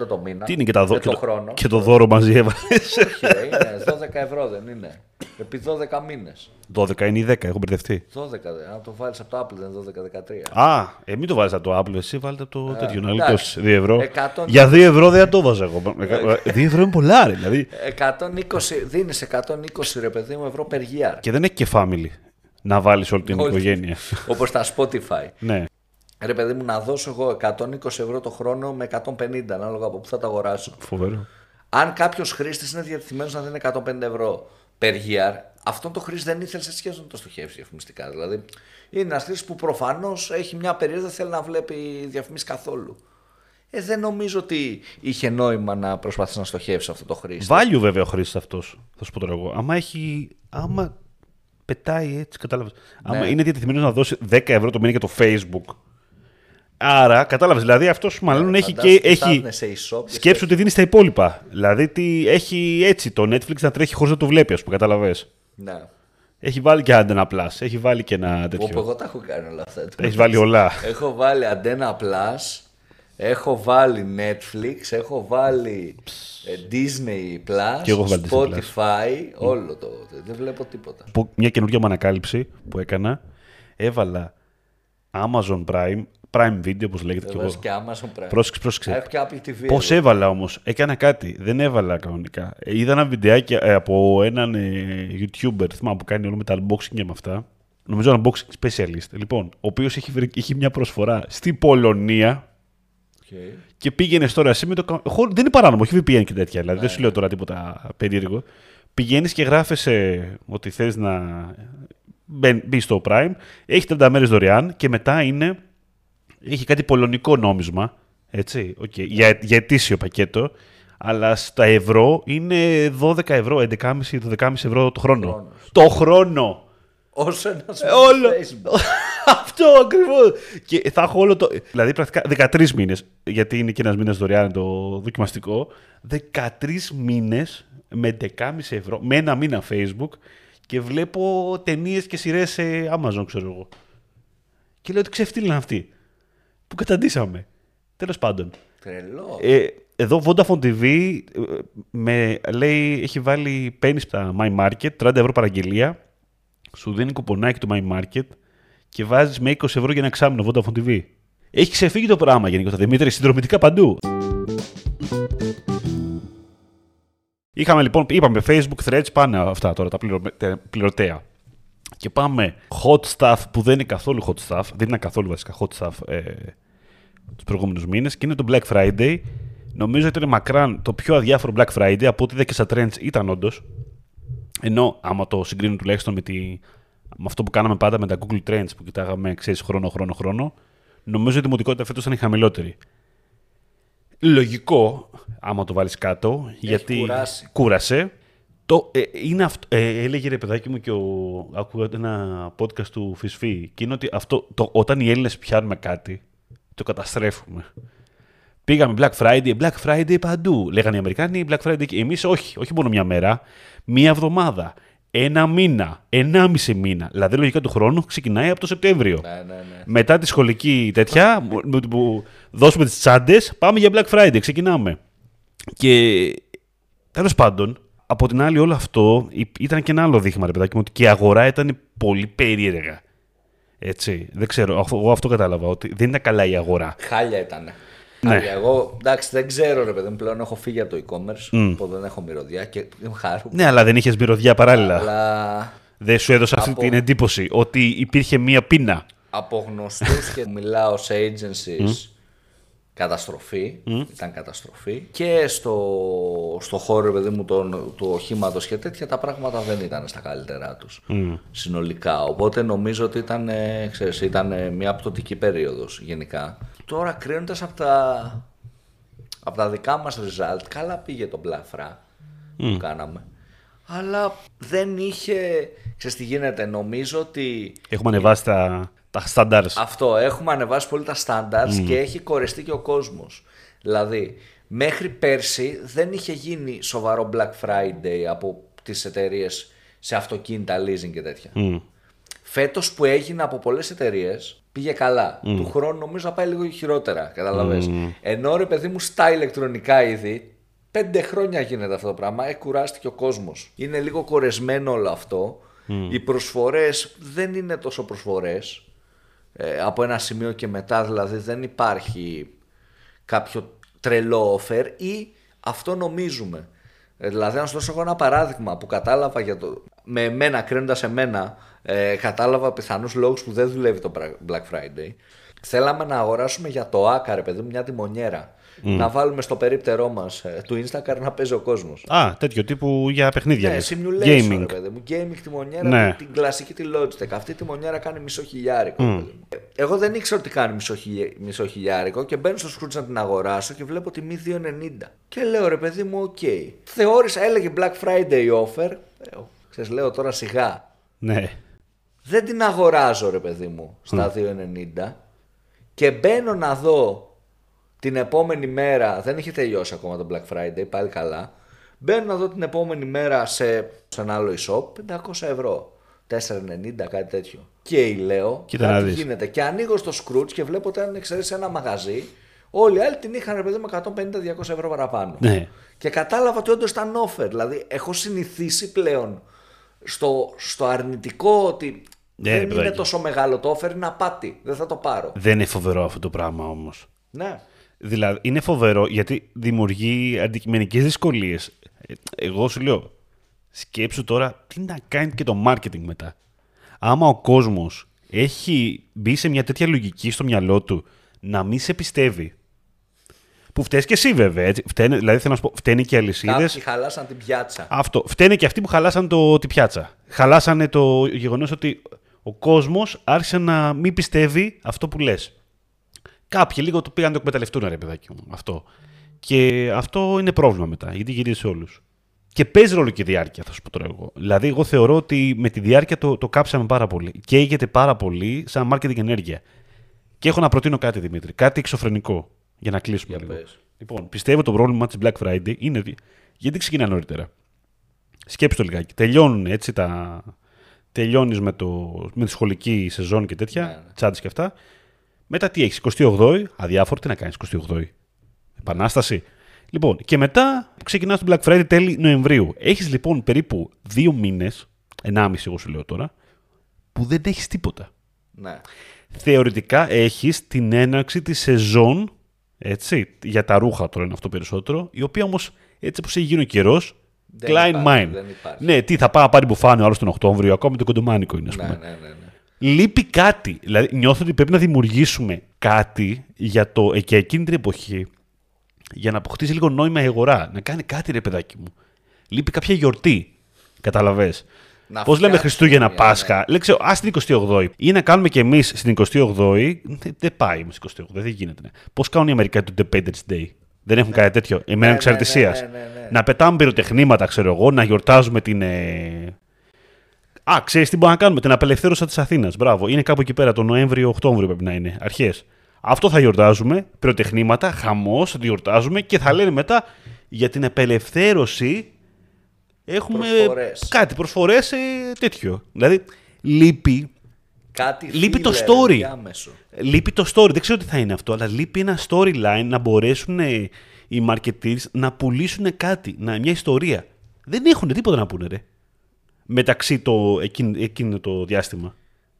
140 το μήνα. Τι είναι και, τα δω, με και, το το, χρόνο. και το δώρο μαζί έβαλες; Όχι, ρε, είναι 12 ευρώ δεν είναι. Επί 12 μήνες. 12 είναι ή 10, έχω μπερδευτεί. 12, δε. αν το βάλεις από το Apple δεν είναι 12-13. Α, ε, μην το βάζει από το Apple, εσύ βάλτε από το τέτοιο. Να εντάξει. γλιτώσει 2 ευρώ. 100. Για 2 ευρώ δεν θα το βάζα εγώ. 2 ευρώ είναι πολλά, ρε, δηλαδή. 120, δίνεις 120 ρε παιδί μου ευρώ per year. Και δεν έχει και family να βάλεις όλη την Όχι. οικογένεια. Όπως τα Spotify. ναι. Ρε παιδί μου να δώσω εγώ 120 ευρώ το χρόνο με 150 ανάλογα από πού θα τα αγοράσω. Φοβερό. Αν κάποιος χρήστης είναι διατεθειμένος να δίνει 150 ευρώ per year, αυτόν το χρήστη δεν ήθελε σε σχέση να το στοχεύσει διαφημιστικά. Δηλαδή, είναι ένας χρήστης που προφανώς έχει μια περίοδο δεν θέλει να βλέπει διαφημίσεις καθόλου. Ε, δεν νομίζω ότι είχε νόημα να προσπαθήσει να στοχεύσει αυτό το χρήστη. Value βέβαια ο χρήστης αυτός. Θα σου πω τώρα εγώ. Άμα έχει. Άμα πετάει έτσι, κατάλαβες. Ναι. Άμα είναι διατεθειμένος να δώσει 10 ευρώ το μήνα για το Facebook. Άρα, κατάλαβες. Δηλαδή αυτός μάλλον έχει και. Φαντάσου τι θα Έχει... είναι σε e-shop και Σκέψου ότι δίνει τα υπόλοιπα. Δηλαδή τι έχει έτσι το Netflix να τρέχει χωρίς να το βλέπει, ας πούμε, κατάλαβες. Ναι. Έχει βάλει και Antenna Plus. Έχει βάλει και ένα Όπου τέτοιο. εγώ τα έχω κάνει όλα αυτά. Έχεις βάλει όλα. Έχω βάλει Antenna Plus, έχω βάλει Netflix, έχω βάλει ε, Disney Plus, Και εγώ έχω βάλει Disney Plus. Spotify, όλο το. Δεν βλέπω τίποτα. Που- Μια καινούργια μου ανακάλυψη που έκανα. Έβαλα Amazon Prime, Prime Video, όπως λέγεται και Βεβαίω εγώ. και Amazon Prime. Πρόσεξε, πρόσεξε. Έχω και Apple TV. Πώς εδώ. έβαλα όμως, έκανα κάτι. Δεν έβαλα κανονικά. Ε, Είδα ένα βιντεάκι ε, από έναν ε, YouTuber θυμάμαι, που κάνει όλο με τα unboxing και με αυτά. Νομίζω unboxing specialist. Λοιπόν, ο οποίος έχει, βρει- είχε μια προσφορά στη Πολωνία Οκ. και πήγαινες τώρα εσύ με το. κα- χω- Δεν είναι παράνομο, όχι VPN και τέτοια. Δηλαδή δεν σου λέω τώρα τίποτα περίεργο. Πηγαίνεις και γράφεσαι ότι θες να μπεν- μπεις στο Prime. Έχει 30 μέρες δωρεάν και μετά είναι. Έχει κάτι πολωνικό νόμισμα. Έτσι, οκ, για, για ετήσιο πακέτο. Αλλά στα ευρώ είναι 12 ευρώ, 11,5-12,5 ευρώ το χρόνο. Χρόνος. Το χρόνο! Όσο ένας Ε, όλο. Facebook. Αυτό ακριβώς. Και θα έχω όλο το. Δηλαδή, πρακτικά 13 μήνες, γιατί είναι και ένας μήνας δωρεάν το δοκιμαστικό. 13 μήνες με 11,5 ευρώ, με ένα μήνα Facebook και βλέπω ταινίες και σειρές σε Amazon, ξέρω εγώ. Και λέω ότι ξεφτύλαν αυτοί. Που καταντήσαμε. Τέλος πάντων. Τρελό. Ε, εδώ Vodafone TV ε, με, λέει, έχει βάλει, παίρνει τα My Market, 30 ευρώ παραγγελία, σου δίνει κουπονάκι το My Market και βάζεις με 20 ευρώ για ένα εξάμεινο Vodafone TV. Έχει ξεφύγει το πράγμα γενικότερα, Δημήτρη, συνδρομητικά παντού. Είχαμε λοιπόν, είπαμε Facebook, Threads, πάνε αυτά τώρα τα πληρω- τε- πληρωτέα. Και πάμε hot stuff που δεν είναι καθόλου hot stuff, δεν είναι καθόλου βασικά hot stuff ε, τους προηγούμενους μήνες και είναι το Black Friday. Νομίζω ότι είναι μακράν το πιο αδιάφορο Black Friday από ό,τι είδα και στα trends ήταν όντως. Ενώ άμα το συγκρίνω τουλάχιστον με, τη, με αυτό που κάναμε πάντα με τα Google Trends που κοιτάγαμε, ξέρεις, χρόνο, χρόνο, χρόνο, νομίζω η δημοτικότητα φέτος ήταν η χαμηλότερη. Λογικό, άμα το βάλεις κάτω, γιατί κουράσει. κούρασε. Το, ε, είναι αυτό, ε, έλεγε ρε παιδάκι μου και ο, άκουγα ένα podcast του Φυσφή και είναι ότι αυτό, το, όταν οι Έλληνες πιάνουμε κάτι, το καταστρέφουμε. Πήγαμε Black Friday, Black Friday παντού. Λέγανε οι Αμερικάνοι Black Friday και εμείς όχι, όχι μόνο μια μέρα, μία εβδομάδα, ένα μήνα, ενάμιση μήνα. Δηλαδή λογικά του χρόνου ξεκινάει από το Σεπτέμβριο. Ναι, ναι, ναι. Μετά τη σχολική τέτοια, που- που, που δώσουμε τις τσάντες, πάμε για Black Friday, ξεκινάμε. Και τέλος πάντων, από την άλλη όλο αυτό υ- ήταν και ένα άλλο δείγμα, ρε παιδάκι μου, ότι και η αγορά ήταν πολύ περίεργα. Έτσι, δεν ξέρω, αυτό- εγώ αυτό κατάλαβα, ότι δεν ήταν καλά η αγορά. Χάλια ήταν. Ναι. Χάλια. Εγώ εντάξει δεν ξέρω ρε παιδί μου πλέον έχω φύγει από το e-commerce. Οπότε δεν έχω μυρωδιά και είμαι χαρούμενο. Ναι, αλλά δεν είχες μυρωδιά παράλληλα. Αλλά Δεν σου έδωσε αυτή Από- την εντύπωση ότι υπήρχε μία πείνα. από γνωστούς και μιλάω σε agencies καταστροφή. Ήταν καταστροφή. Και στο, στο χώρο, ρε παιδί μου, τον, του οχήματος και τέτοια, τα πράγματα δεν ήταν στα καλύτερά τους. Συνολικά. Οπότε νομίζω ότι ήταν, ε, ξέρεις, ήταν ε, μια πτωτική περίοδος γενικά. Τώρα κρίνοντας από τα, από τα δικά μας result, καλά πήγε το μπλαφρά που κάναμε. Αλλά δεν είχε. Ξέρεις τι γίνεται, νομίζω ότι Έχουμε ανεβάσει τα, τα standards. αυτό, έχουμε ανεβάσει πολύ τα standards και έχει κορεστεί και ο κόσμος. Δηλαδή, μέχρι πέρσι δεν είχε γίνει σοβαρό Black Friday από τις εταιρείες σε αυτοκίνητα leasing και τέτοια. Φέτος που έγινε από πολλές εταιρείες πήγε καλά. Του χρόνου νομίζω θα πάει λίγο χειρότερα. Κατάλαβε. Ενώ ρε παιδί μου στα ηλεκτρονικά είδη, πέντε χρόνια γίνεται αυτό το πράγμα. Έχει κουράστηκε ο κόσμος. Είναι λίγο κορεσμένο όλο αυτό. Οι προσφορές δεν είναι τόσο προσφορές. Ε, από ένα σημείο και μετά δηλαδή δεν υπάρχει κάποιο τρελό offer ή αυτό νομίζουμε. Ε, δηλαδή, να σου δώσω εγώ ένα παράδειγμα που κατάλαβα για το. με εμένα, κρίνοντας εμένα, ε, κατάλαβα πιθανούς λόγους που δεν δουλεύει το Black Friday. Θέλαμε να αγοράσουμε για το άκαρε, παιδί μου, μια τιμονιέρα. Να βάλουμε στο περίπτερό μας ε, του Instagram να παίζει ο κόσμος. Α, τέτοιο τύπου για παιχνίδια. Ναι, simulation, Gaming. Ρε, παιδί μου. Gaming τιμονιέρα, ναι. την, την κλασική τη Logitech. Αυτή η τιμονιέρα κάνει μισό χιλιάρικο. Mm. Εγώ δεν ήξερα ότι κάνει μισό, μισό χιλιάρικο και μπαίνω στο Skroutz να την αγοράσω και βλέπω τιμή 2,90. Και λέω ρε παιδί μου, οκ. Okay. Θεώρησα, έλεγε Black Friday offer. Ε, λέω τώρα σιγά. Ναι. Δεν την αγοράζω ρε παιδί μου στα 2,90 και μπαίνω να δω την επόμενη μέρα, δεν έχει τελειώσει ακόμα το Black Friday, πάλι καλά. Μπαίνω να δω την επόμενη μέρα σε, σε ένα άλλο e-shop 500 ευρώ. 4,90 κάτι τέτοιο. Και λέω, Κοίτα κάτι γίνεται. Και ανοίγω στο Scrooge και βλέπω ότι αν ξέρεις ένα μαγαζί, όλοι οι άλλοι την είχαν ρε παιδί με 150-200 ευρώ παραπάνω. Ναι. Και κατάλαβα ότι όντως ήταν offer. Δηλαδή, έχω συνηθίσει πλέον στο, στο αρνητικό ότι ναι, δεν είναι τόσο μεγάλο το offer, είναι απάτη. Δεν θα το πάρω. Δεν είναι φοβερό αυτό το πράγμα όμως. Ναι. Δηλαδή, είναι φοβερό γιατί δημιουργεί αντικειμενικές δυσκολίες. Εγώ σου λέω, σκέψου τώρα τι να κάνει και το marketing μετά. Άμα ο κόσμος έχει μπει σε μια τέτοια λογική στο μυαλό του να μην σε πιστεύει. Που φταίεις και εσύ βέβαια. Έτσι. Φταίνε, δηλαδή θέλω να σου πω, φταίνε και οι αλυσίδες. Κάποιοι χαλάσαν την πιάτσα. Αυτό. Φταίνε και αυτοί που χαλάσαν το, την πιάτσα. Χαλάσανε το γεγονός ότι ο κόσμος άρχισε να μην πιστεύει αυτό που λες. Κάποιοι λίγο το πήγαν να το εκμεταλλευτούν, ρε παιδάκι μου. Αυτό. Και αυτό είναι πρόβλημα μετά, γιατί γυρίζει σε όλους. Και παίζει ρόλο και η διάρκεια, θα σου πω τώρα εγώ. Δηλαδή, εγώ θεωρώ ότι με τη διάρκεια το, το κάψαμε πάρα πολύ. Και έγινε πάρα πολύ σαν marketing ενέργεια. Και έχω να προτείνω κάτι, Δημήτρη. Κάτι εξωφρενικό. Για να κλείσουμε για λίγο. Λοιπόν, πιστεύω το πρόβλημα της Black Friday είναι ότι. Γιατί ξεκινά νωρίτερα. Σκέψτε το λιγάκι. Τελειώνουν έτσι τα. Τελειώνεις με, το... με τη σχολική σεζόν και τέτοια. Ναι, ναι. Τσάντε και αυτά. Μετά τι έχεις, 28η, αδιάφορο, τι να κάνεις 28η. Επανάσταση. Λοιπόν, και μετά ξεκινάς το Black Friday τέλη Νοεμβρίου. Έχεις λοιπόν περίπου δύο μήνες, ενάμιση εγώ σου λέω τώρα, που δεν έχεις τίποτα. Ναι. Θεωρητικά έχεις την έναρξη της σεζόν έτσι, για τα ρούχα τώρα είναι αυτό περισσότερο, η οποία όμως έτσι όπως έχει γίνει ο καιρός, Klein Mind. Ναι, τι θα πάω να πάρει μπουφάνι άλλο τον Οκτώβριο, ακόμα το κοντομάνικο είναι, ας πούμε. Ναι, ναι, ναι, ναι λείπει κάτι. Δηλαδή, νιώθω ότι πρέπει να δημιουργήσουμε κάτι για το και εκείνη την εποχή για να αποκτήσει λίγο νόημα η αγορά. Να κάνει κάτι, ρε παιδάκι μου. Λείπει κάποια γιορτή. Καταλαβέ. Πώς λέμε Χριστούγεννα, ναι. Πάσχα. Ναι. Λέξε, ας την 28η. Ή να κάνουμε κι εμείς στην 28η. Δεν πάει με 28η, δεν γίνεται. Ναι. Πώς κάνουν οι Αμερικάνοι το Independence Day; Δεν έχουν ναι. κάτι τέτοιο. Εμένα ναι, εξαρτησία. Ναι, ναι, να πετάμε πυροτεχνήματα, ξέρω εγώ, να γιορτάζουμε την, ε, Α, ξέρεις τι μπορούμε να κάνουμε; Την απελευθέρωση της Αθήνας. Μπράβο. Είναι κάπου εκεί πέρα, τον Νοέμβριο-Οκτώβριο πρέπει να είναι. Αρχές. Αυτό θα γιορτάζουμε. Πυροτεχνήματα, χαμός, θα γιορτάζουμε και θα λένε μετά για την απελευθέρωση. Έχουμε προσφορές. κάτι, προσφορές ε, τέτοιο. Δηλαδή, λείπει. Κάτι λείπει το story. Λείπει το story. Δεν ξέρω τι θα είναι αυτό, αλλά λείπει ένα storyline να μπορέσουν ε, οι marketers να πουλήσουν κάτι, να, μια ιστορία. Δεν έχουν τίποτα να πούνε, ρε μεταξύ το, εκείνο, το διάστημα.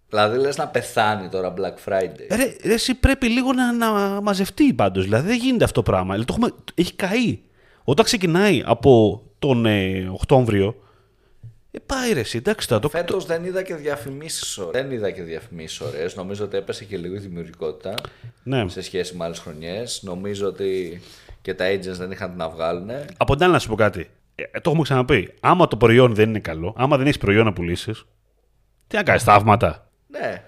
Δηλαδή λες να πεθάνει τώρα Black Friday. Ρε, ρε εσύ πρέπει λίγο να, να μαζευτεί πάντως. Δηλαδή δεν γίνεται αυτό το πράγμα. Δηλαδή, το έχουμε, έχει καεί. Όταν ξεκινάει από τον ε, Οκτώβριο, ε, πάει ρε εσύ, εντάξει το... Φέτος δεν είδα και διαφημίσεις ωραίες. Δεν είδα και διαφημίσεις ωραίες. Νομίζω ότι έπεσε και λίγο η δημιουργικότητα ναι. σε σχέση με άλλες χρονιές. Νομίζω ότι και τα agents δεν είχαν να βγάλουν. Από την άλλη να σου πω κάτι. Ε, το έχουμε ξαναπεί. Άμα το προϊόν δεν είναι καλό, άμα δεν έχεις προϊόν να πουλήσεις, τι να κάνεις, θαύματα. Ναι.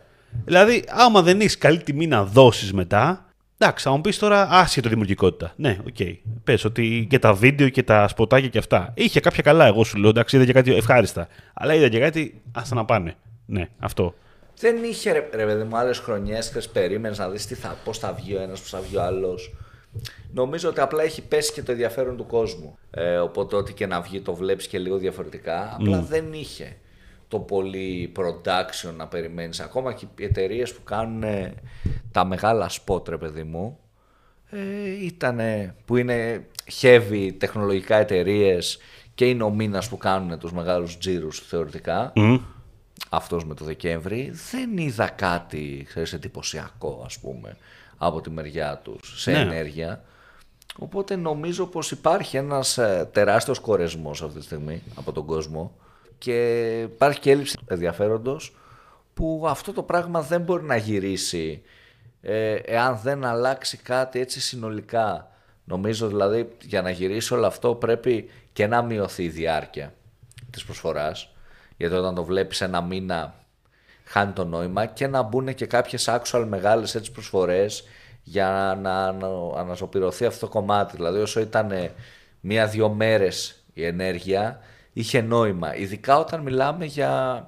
Δηλαδή, άμα δεν έχεις καλή τιμή να δώσεις μετά, εντάξει, θα μου πεις τώρα άσχετο δημιουργικότητα. Ναι, οκ. Okay. Πες ότι και τα βίντεο και τα σποτάκια και αυτά. Είχε κάποια καλά, εγώ σου λέω, εντάξει, είδα και κάτι ευχάριστα. Αλλά είδα και κάτι, άστα να πάνε. Ναι, αυτό. Δεν είχε ρε, ρε παιδί μου άλλες χρονιές, περίμενες να δεις πώς θα βγει ο ένας, πώς θα βγει ο άλλος. Νομίζω ότι απλά έχει πέσει και το ενδιαφέρον του κόσμου. Ε, οπότε ό,τι και να βγει το βλέπεις και λίγο διαφορετικά. Απλά δεν είχε. Το πολύ production να περιμένεις. Ακόμα και οι εταιρείες που κάνουν τα μεγάλα spot, ρε παιδί μου, ε, ήτανε, που είναι heavy τεχνολογικά εταιρείες και είναι ο μήνας που κάνουν τους μεγάλους τζίρους θεωρητικά. Αυτός με το Δεκέμβρη δεν είδα κάτι ξέρεις, εντυπωσιακό ας πούμε από τη μεριά τους σε Ναι. ενέργεια. Οπότε νομίζω πως υπάρχει ένας ε, τεράστιος κορεσμός αυτή τη στιγμή από τον κόσμο και υπάρχει και έλλειψη ενδιαφέροντος που αυτό το πράγμα δεν μπορεί να γυρίσει ε, εάν δεν αλλάξει κάτι έτσι συνολικά. Νομίζω δηλαδή για να γυρίσει όλο αυτό πρέπει και να μειωθεί η διάρκεια της προσφοράς γιατί όταν το βλέπεις ένα μήνα χάνει το νόημα και να μπουν και κάποιες actual μεγάλες έτσι προσφορές για να, να αναζωπηρωθεί αυτό το κομμάτι. Δηλαδή όσο ήταν μία-δύο μέρες η ενέργεια είχε νόημα. Ειδικά όταν μιλάμε για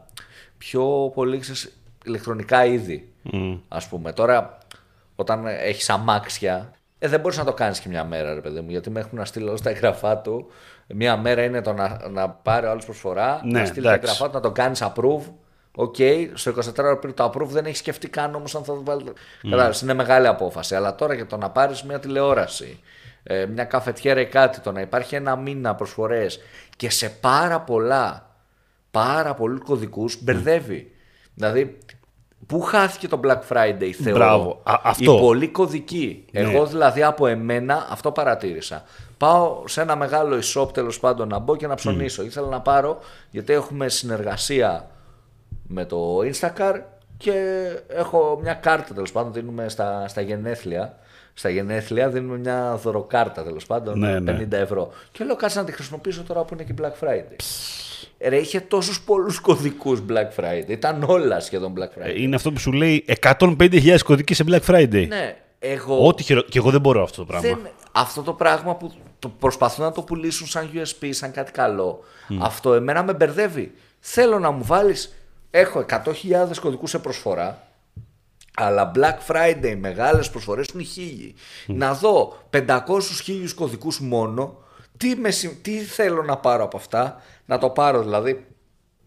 πιο πολύ ξέρεις, ηλεκτρονικά είδη. Ας πούμε τώρα όταν έχεις αμάξια ε, δεν μπορείς να το κάνεις και μια μέρα ρε παιδί μου γιατί με έχουν να στείλω τα έγγραφά του μια μέρα είναι το να, να πάρει ο άλλος προσφορά Ναι, να στείλει τα εντάξει. έγγραφά του να το κάνεις approve Οκ, στο 24 ώρα πριν το approve δεν έχεις σκεφτεί καν όμως αν θα το βάλει. Κατάλαβες, είναι μεγάλη απόφαση. Αλλά τώρα για το να πάρεις μια τηλεόραση, ε, μια καφετιέρα ή κάτι, το να υπάρχει ένα μήνα προσφορές και σε πάρα πολλά, πάρα πολλούς κωδικούς μπερδεύει. Δηλαδή, πού χάθηκε το Black Friday, θεωρώ. Μπράβο. Α, αυτό. Οι πολλοί κωδικοί. Εγώ δηλαδή από εμένα αυτό παρατήρησα. Πάω σε ένα μεγάλο e-shop τέλος πάντων να μπω και να ψωνίσω. Ήθελα να πάρω γιατί έχουμε συνεργασία με το Instacar και έχω μια κάρτα τέλος πάντων. Δίνουμε στα, στα γενέθλια. Στα γενέθλια δίνουμε μια δωροκάρτα τέλος πάντων. Ναι, ναι. 50 ευρώ. Και λέω κάτσε να τη χρησιμοποιήσω τώρα που είναι και Black Friday. Ρε, είχε τόσους πολλούς κωδικούς Black Friday. Ήταν όλα σχεδόν Black Friday. Ε, Είναι αυτό που σου λέει 105.000 κωδικοί σε Black Friday. ναι, εγώ. Ό,τι χειρο... Και εγώ δεν μπορώ αυτό το πράγμα. Δεν, αυτό το πράγμα που το προσπαθούν να το πουλήσουν σαν USP, σαν κάτι καλό, αυτό εμένα με μπερδεύει. Θέλω να μου βάλεις, έχω 100.000 κωδικούς σε προσφορά, αλλά Black Friday, μεγάλες προσφορές είναι χίλιοι. Να δω 500 χίλιους κωδικούς μόνο, τι, με, συ- τι θέλω να πάρω από αυτά, να το πάρω δηλαδή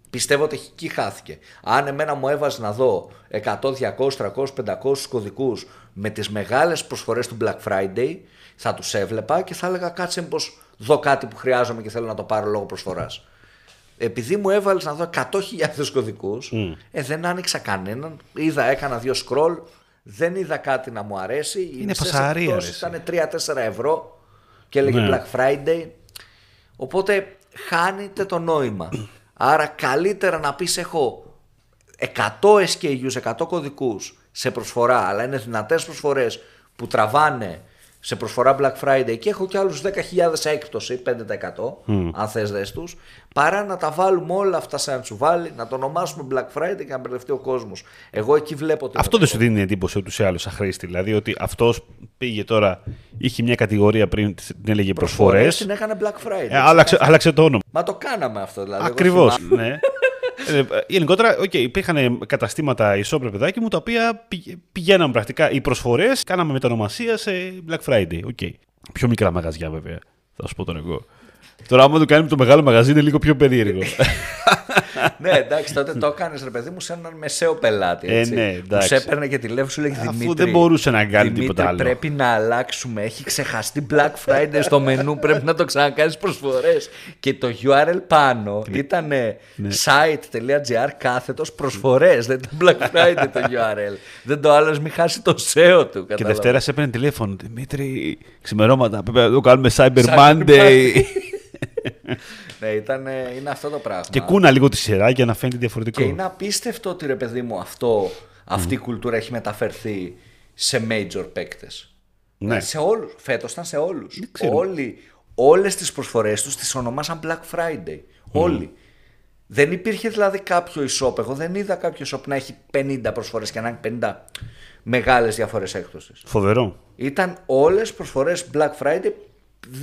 Πιστεύω ότι εκεί χάθηκε. Αν εμένα μου έβαζε να δω 100, 200, 300, 500 κωδικούς με τις μεγάλες προσφορές του Black Friday, θα τους έβλεπα και θα έλεγα κάτσε πως δω κάτι που χρειάζομαι και θέλω να το πάρω λόγω προσφοράς. Επειδή μου έβαλες να δω 100.000 κωδικούς, ε, δεν άνοιξα κανέναν. Είδα, έκανα δύο scroll, δεν είδα κάτι να μου αρέσει. Οι Είναι μισές πασαρία, εκπτώσεις ρε, ήταν 3-4 ευρώ και έλεγε Ναι. Black Friday. Οπότε χάνεται το νόημα. Άρα καλύτερα να πεις έχω 100 SKUs, 100 κωδικούς σε προσφορά, αλλά είναι δυνατές προσφορές που τραβάνε σε προσφορά Black Friday και έχω και άλλους 10.000 έκπτωση, 5% αν θες δες τους, παρά να τα βάλουμε όλα αυτά σε ένα τσουβάλι, να το ονομάσουμε Black Friday και να μπερδευτεί ο κόσμος. Εγώ εκεί βλέπω την Αυτό δεν σου δίνει εντύπωση ούτως ή άλλως σαν χρήστη. Δηλαδή ότι αυτός πήγε τώρα, είχε μια κατηγορία πριν, την έλεγε προσφορές. προσφορές την έκανε Black Friday. Ε, άλλαξε, άλλαξε το όνομα. Μα το κάναμε αυτό δηλαδή. εγώ Ακριβώς. θυμάμαι. ναι. Ε, γενικότερα, okay, υπήρχαν καταστήματα ισό παιδάκι μου τα οποία πηγ- πηγαίναν πρακτικά οι προσφορές, κάναμε μετανομασία σε Black Friday. Okay. Πιο μικρά μαγαζιά βέβαια. Θα σου πω τον εγώ. Τώρα, άμα το κάνουμε το μεγάλο μαγαζί, είναι λίγο πιο περίεργο. ναι, εντάξει, τότε το έκανες ρε παιδί μου σε έναν μεσαίο πελάτη. Ε, Έτσι, ναι, που εντάξει. σε έπαιρνε και τηλέφωνο σου λέγει Αφού Δημήτρη. δεν μπορούσε να κάνει Δημήτρη, τίποτα άλλο. Πρέπει να αλλάξουμε. Έχει ξεχαστεί Black Friday στο μενού. πρέπει να το ξανακάνεις προσφορές. Και το URL πάνω ήταν Ναι. site.gr κάθετος προσφορές. Δεν ήταν Black Friday το URL. δεν το άλλος, μην χάσει το SEO του. Και κατάλαβες. Δευτέρα σε έπαιρνε τηλέφωνο. Δημήτρη, ξημερώματα. Πρέπει να το κάνουμε Cyber Cyber Monday. ναι, ήταν, είναι αυτό το πράγμα. και κούνα λίγο τη σειρά για να φαίνεται διαφορετικό. Και είναι απίστευτο ότι ρε παιδί μου αυτό, αυτή η κουλτούρα έχει μεταφερθεί σε major παίκτες. Ναι. Σε όλους. Φέτος ήταν σε όλους. ξέρω. Όλοι, όλες τις προσφορές τους τις ονομάσαν Black Friday. Όλοι. Δεν υπήρχε δηλαδή κάποιο e-shop. Εγώ δεν είδα κάποιο shop να έχει 50 προσφορές και να έχει 50 μεγάλες διαφορές έκπτωσης. Φοβερό. Ήταν όλες προσφορές Black Friday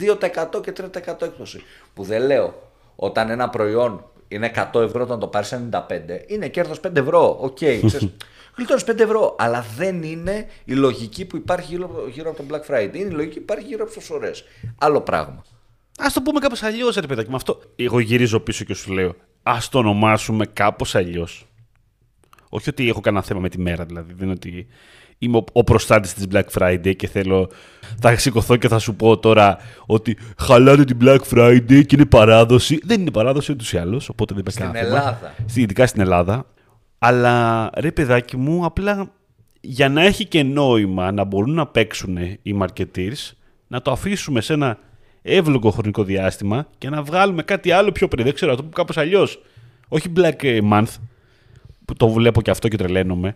2% και 3% έκπτωση. Που δεν λέω όταν ένα προϊόν είναι 100 ευρώ όταν το πάρεις 95 είναι κέρδος 5 ευρώ. Οκ, ξέρεις, γλιτώνεις 5 ευρώ. Αλλά δεν είναι η λογική που υπάρχει γύρω, από- γύρω από το Black Friday. Είναι η λογική που υπάρχει γύρω από τις προσφορές. Άλλο πράγμα. Α το πούμε κάπως αλλιώς, ρε παιδάκι. Με αυτό. Εγώ γυρίζω πίσω και σου λέω. ας το ονομάσουμε κάπως αλλιώς. Όχι ότι έχω κανένα θέμα με τη μέρα δηλαδή, δεν είναι ότι είμαι ο, ο προστάτης της Black Friday και θέλω, θα σηκωθώ και θα σου πω τώρα ότι χαλάτε την Black Friday και είναι παράδοση. Δεν είναι παράδοση ούτως ή άλλως, οπότε δεν υπάρχει Στην κανένα θέμα. Ελλάδα. Στη- Ειδικά στην Ελλάδα. Αλλά ρε παιδάκι μου, απλά για να έχει και νόημα να μπορούν να παίξουν οι marketeers, να το αφήσουμε σε ένα εύλογο χρονικό διάστημα και να βγάλουμε κάτι άλλο πιο πριν. Δεν ξέρω, να το πω κάπως αλλιώς. Όχι Black Month, που το βλέπω και αυτό και τρελαίνομαι.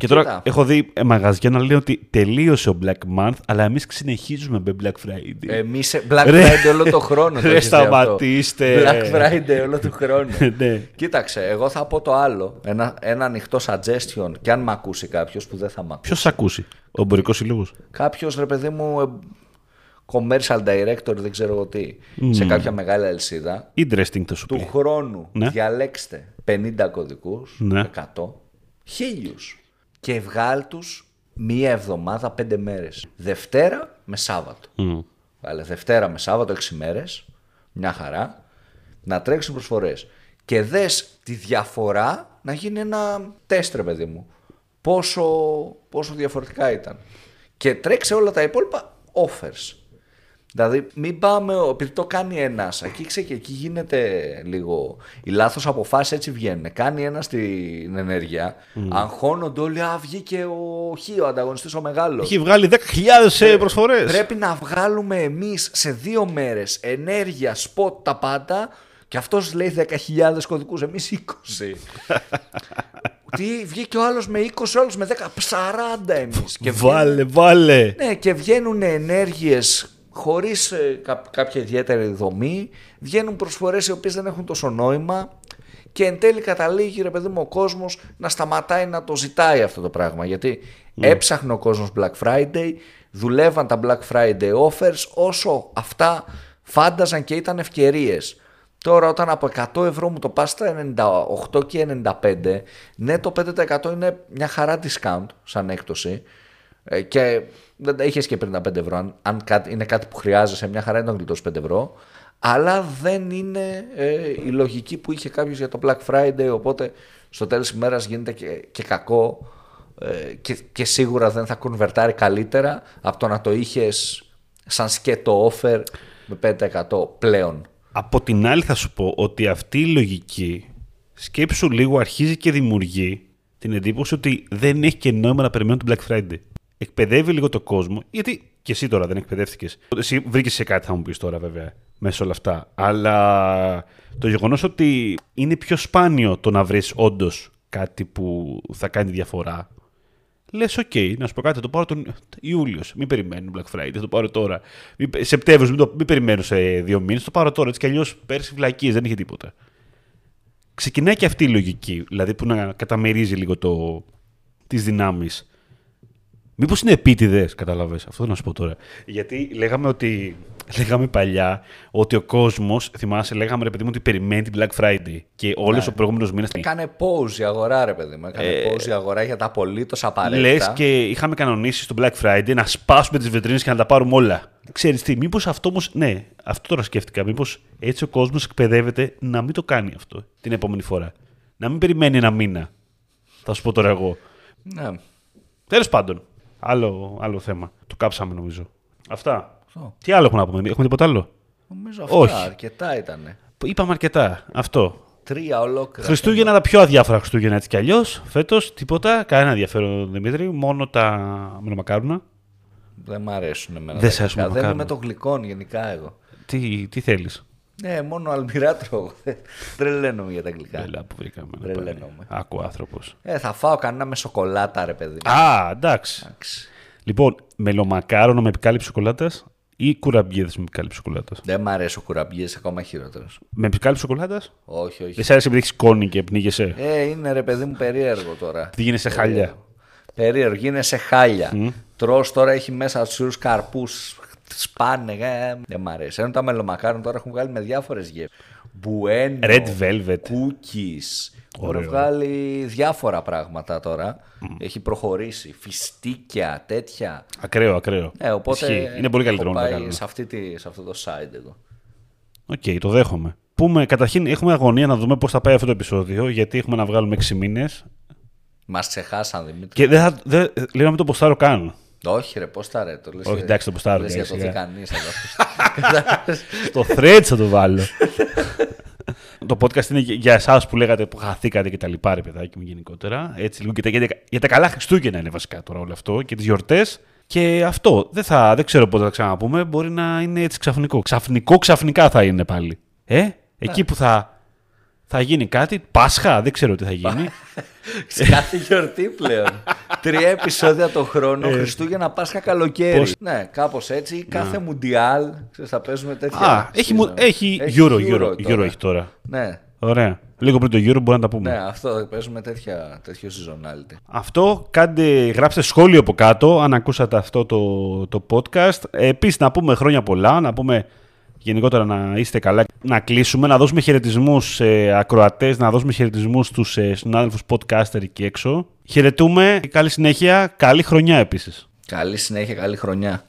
Και τώρα Κοίτα. έχω δει ε, μαγαζιά να λένε ότι τελείωσε ο Black Month, αλλά εμείς συνεχίζουμε με Black Friday. Εμείς Black Ρε. Friday όλο το χρόνο. το Ρε, έχεις δει αυτό; σταματήστε. Black Friday όλο του χρόνου. ναι. Κοίταξε, εγώ θα πω το άλλο. Ένα, ένα ανοιχτό suggestion και αν με ακούσει κάποιος που δεν θα με ακούσει. Ποιος θα ακούσει, ο εμπορικός σύλλογος; Κάποιος ρε παιδί μου, ε, commercial director, δεν ξέρω εγώ τι, σε κάποια μεγάλη αλυσίδα. Interesting το σου Του πει. χρόνου Ναι. διαλέξτε 50 κωδικούς, Ναι. 100, χίλιους και βγάλ τους μία εβδομάδα, πέντε μέρες. Δευτέρα με Σάββατο. Μμ. Βάλε Δευτέρα με Σάββατο, 6 μέρες, μια χαρά, να τρέξουν προσφορές. Και δες τη διαφορά να γίνει ένα τεστ, ρε παιδί μου. Πόσο, πόσο διαφορετικά ήταν. Και τρέξε όλα τα υπόλοιπα offers. Δηλαδή, μην πάμε, επειδή το κάνει ένας, εκεί ξέρει και εκεί γίνεται λίγο. Οι λάθος αποφάσεις έτσι βγαίνουν. Κάνει ένας την ενέργεια, αγχώνονται όλοι. Α, βγήκε ο Χ, ο ανταγωνιστής ο μεγάλος. Έχει βγάλει 10.000 προσφορές. Πρέπει να βγάλουμε εμείς σε δύο μέρες ενέργεια, σποτ, τα πάντα. Και αυτός λέει 10.000 κωδικούς, εμείς 20. Τι βγήκε ο άλλος με 20, ο άλλος με 10, 40 εμείς. Βάλε, βάλε. Ναι, και βγαίνουν ενέργειες χωρίς ε, κά- κάποια ιδιαίτερη δομή, βγαίνουν προσφορές οι οποίες δεν έχουν τόσο νόημα και εν τέλει καταλήγει ρε παιδί μου ο κόσμος να σταματάει να το ζητάει αυτό το πράγμα γιατί έψαχνε ο κόσμος Black Friday, δουλεύαν τα Black Friday offers όσο αυτά φάνταζαν και ήταν ευκαιρίες. Τώρα όταν από 100 ευρώ μου το πας στα 98 και 95, ναι το 5% είναι μια χαρά discount σαν έκπτωση ε, και δεν τα είχες και πριν τα 5 ευρώ. Αν, αν κάτι, είναι κάτι που χρειάζεσαι, μια χαρά είναι να γλιτώσεις 5 ευρώ. Αλλά δεν είναι ε, η λογική που είχε κάποιος για το Black Friday. Οπότε στο τέλος της ημέρας γίνεται και, και κακό ε, και, και σίγουρα δεν θα κονβερτάρει καλύτερα από το να το είχες σαν σκέτο offer με 5% πλέον. Από την άλλη θα σου πω ότι αυτή η λογική σκέψου λίγο αρχίζει και δημιουργεί την εντύπωση ότι δεν έχει και νόημα να περιμένουν την Black Friday. Εκπαιδεύει λίγο το κόσμο, γιατί και εσύ τώρα δεν εκπαιδεύτηκες. Εσύ βρήκες σε κάτι, θα μου πεις τώρα βέβαια, μέσα σε όλα αυτά. Αλλά το γεγονός ότι είναι πιο σπάνιο το να βρεις όντως κάτι που θα κάνει διαφορά. Λες, οκ, να σου πω κάτι, θα το πάρω τον Ιούλιος. Μην περιμένω Black Friday, θα το πάρω τώρα. Μην, Σεπτέμβριος, μην, το- μην περιμένω σε δύο μήνες, το πάρω τώρα. Έτσι κι αλλιώς πέρσι βλακίες, δεν είχε τίποτα. Ξεκινάει και αυτή η λογική, δηλαδή που να καταμερίζει λίγο το, τις δυνάμεις. Μήπως είναι επίτηδες, κατάλαβες, αυτό να σου πω τώρα. Γιατί λέγαμε ότι, λέγαμε παλιά ότι ο κόσμος, θυμάσαι, λέγαμε ρε παιδί μου ότι περιμένει την Black Friday και όλος ο προηγούμενος μήνας Έκανε pause η αγορά, ρε παιδί μου. Έκανε pause η αγορά για τα απολύτως απαραίτητα. Λες και είχαμε κανονίσει στο Black Friday να σπάσουμε τις βιτρίνες και να τα πάρουμε όλα. Ξέρεις τι, μήπως αυτό όμως. Ναι, αυτό τώρα σκέφτηκα. Μήπως έτσι ο κόσμος εκπαιδεύεται να μην το κάνει αυτό την επόμενη φορά. Να μην περιμένει ένα μήνα. Θα σου πω τώρα εγώ. Ναι. Τέλος πάντων. Άλλο, άλλο θέμα. Το κάψαμε νομίζω. Αυτά. Αυτό. Τι άλλο έχουμε να πούμε, έχουμε τίποτα άλλο; Νομίζω αυτά Όχι. αρκετά ήταν. Είπαμε αρκετά. Αυτό. Τρία ολόκληρα. Χριστούγεννα τα πιο αδιάφορα Χριστούγεννα έτσι κι αλλιώς. Φέτος τίποτα. Κανένα ενδιαφέρον Δημήτρη. Μόνο τα μελομακάρονα. Δεν μ' αρέσουν εμένα. Δεν τα σ' αρέσουν γλυκά. Δεν μακάρονα. είμαι το γλυκόν γενικά εγώ. Τι, τι θέλεις; Ναι, μόνο αλμυρά τρώω. Τρελαίνομαι για τα γλυκά. Έλα που βρήκαμε. να Τρελαίνομαι. πάει. Άκου άνθρωπος. Ε, θα φάω κανένα με σοκολάτα, ρε παιδί. Α, εντάξει. Εντάξει. Λοιπόν, μελομακάρονα με επικάλυψη σοκολάτας ή κουραμπιέδες με επικάλυψη σοκολάτας; Δεν μ' αρέσει ο κουραμπιέ, ακόμα χειρότερος. Με επικάλυψη σοκολάτας; Όχι, όχι. Δεν σ' άρεσε επειδή έχεις κόνη και πνίγεσαι; Ε, είναι ρε παιδί μου περίεργο τώρα. Τι γίνεσαι χάλια; Περίεργο, γίνεσαι χάλια. Mm. Τρως τώρα έχει μέσα τους καρπούς, σπάνε. Ε, δεν μ' αρέσει. Ενώ τα μελομακάρονα τώρα έχουν βγάλει με διάφορες γεύσεις. Μπουένο. Red velvet. Cookies. Έχουν Ωραίο. βγάλει διάφορα πράγματα τώρα. Έχει προχωρήσει. Φιστίκια, τέτοια. Ακραίο, ακραίο. Ε, οπότε Ισχύει. Είναι πολύ καλύτερο έχω να το πάει κάνουμε. σε, αυτή τη, σε αυτό το site εγώ. Οκ, το δέχομαι. πούμε, καταρχήν έχουμε αγωνία να δούμε πώς θα πάει αυτό το επεισόδιο, γιατί έχουμε να βγάλουμε 6 μήνες. Μας ξεχάσαν, Δημήτρη. Και δεν θα. Δεν, λέω να μην το ποστάρω καν. Όχι, ρε, πώς τα ρε. Το λες, Όχι, εντάξει, το ποστάρω. λες για το σιγά. δει κανείς. Στο Threads θα το βάλω. το podcast είναι για εσάς που λέγατε που χαθήκατε και τα λοιπά, ρε παιδάκι μου γενικότερα. Έτσι λίγο και τα, για, τα- για τα καλά Χριστούγεννα είναι βασικά τώρα όλο αυτό και τις γιορτές. Και αυτό δεν, θα, δεν ξέρω πότε θα τα ξαναπούμε. Μπορεί να είναι έτσι ξαφνικό. Ξαφνικό, ξαφνικά θα είναι πάλι. Ε, εκεί που θα, θα γίνει κάτι. Πάσχα, δεν ξέρω τι θα γίνει. Κάθε γιορτή πλέον. Τρία επεισόδια το χρόνο, Χριστούγεννα, Πάσχα, καλοκαίρι. Ε. Πώς- Ναι, κάπως έτσι. Ή κάθε Μουντιάλ. ξέρεις, Θα παίζουμε τέτοια. Α, έχει, μου- season. έχει, Euro, Euro, τώρα. Euro έχει τώρα. Ναι, Ωραία. Λίγο πριν το Euro μπορεί να τα πούμε. ναι, αυτό παίζουμε τέτοια, τέτοιο seasonality. Αυτό, κάντε, γράψτε σχόλιο από κάτω αν ακούσατε αυτό το, το podcast. Επίσης να πούμε χρόνια πολλά, να πούμε γενικότερα να είστε καλά, να κλείσουμε, να δώσουμε χαιρετισμούς σε ακροατές, να δώσουμε χαιρετισμούς στους ε, συνάδελφους podcaster εκεί έξω. Χαιρετούμε, καλή συνέχεια, καλή χρονιά επίσης. Καλή συνέχεια, καλή χρονιά.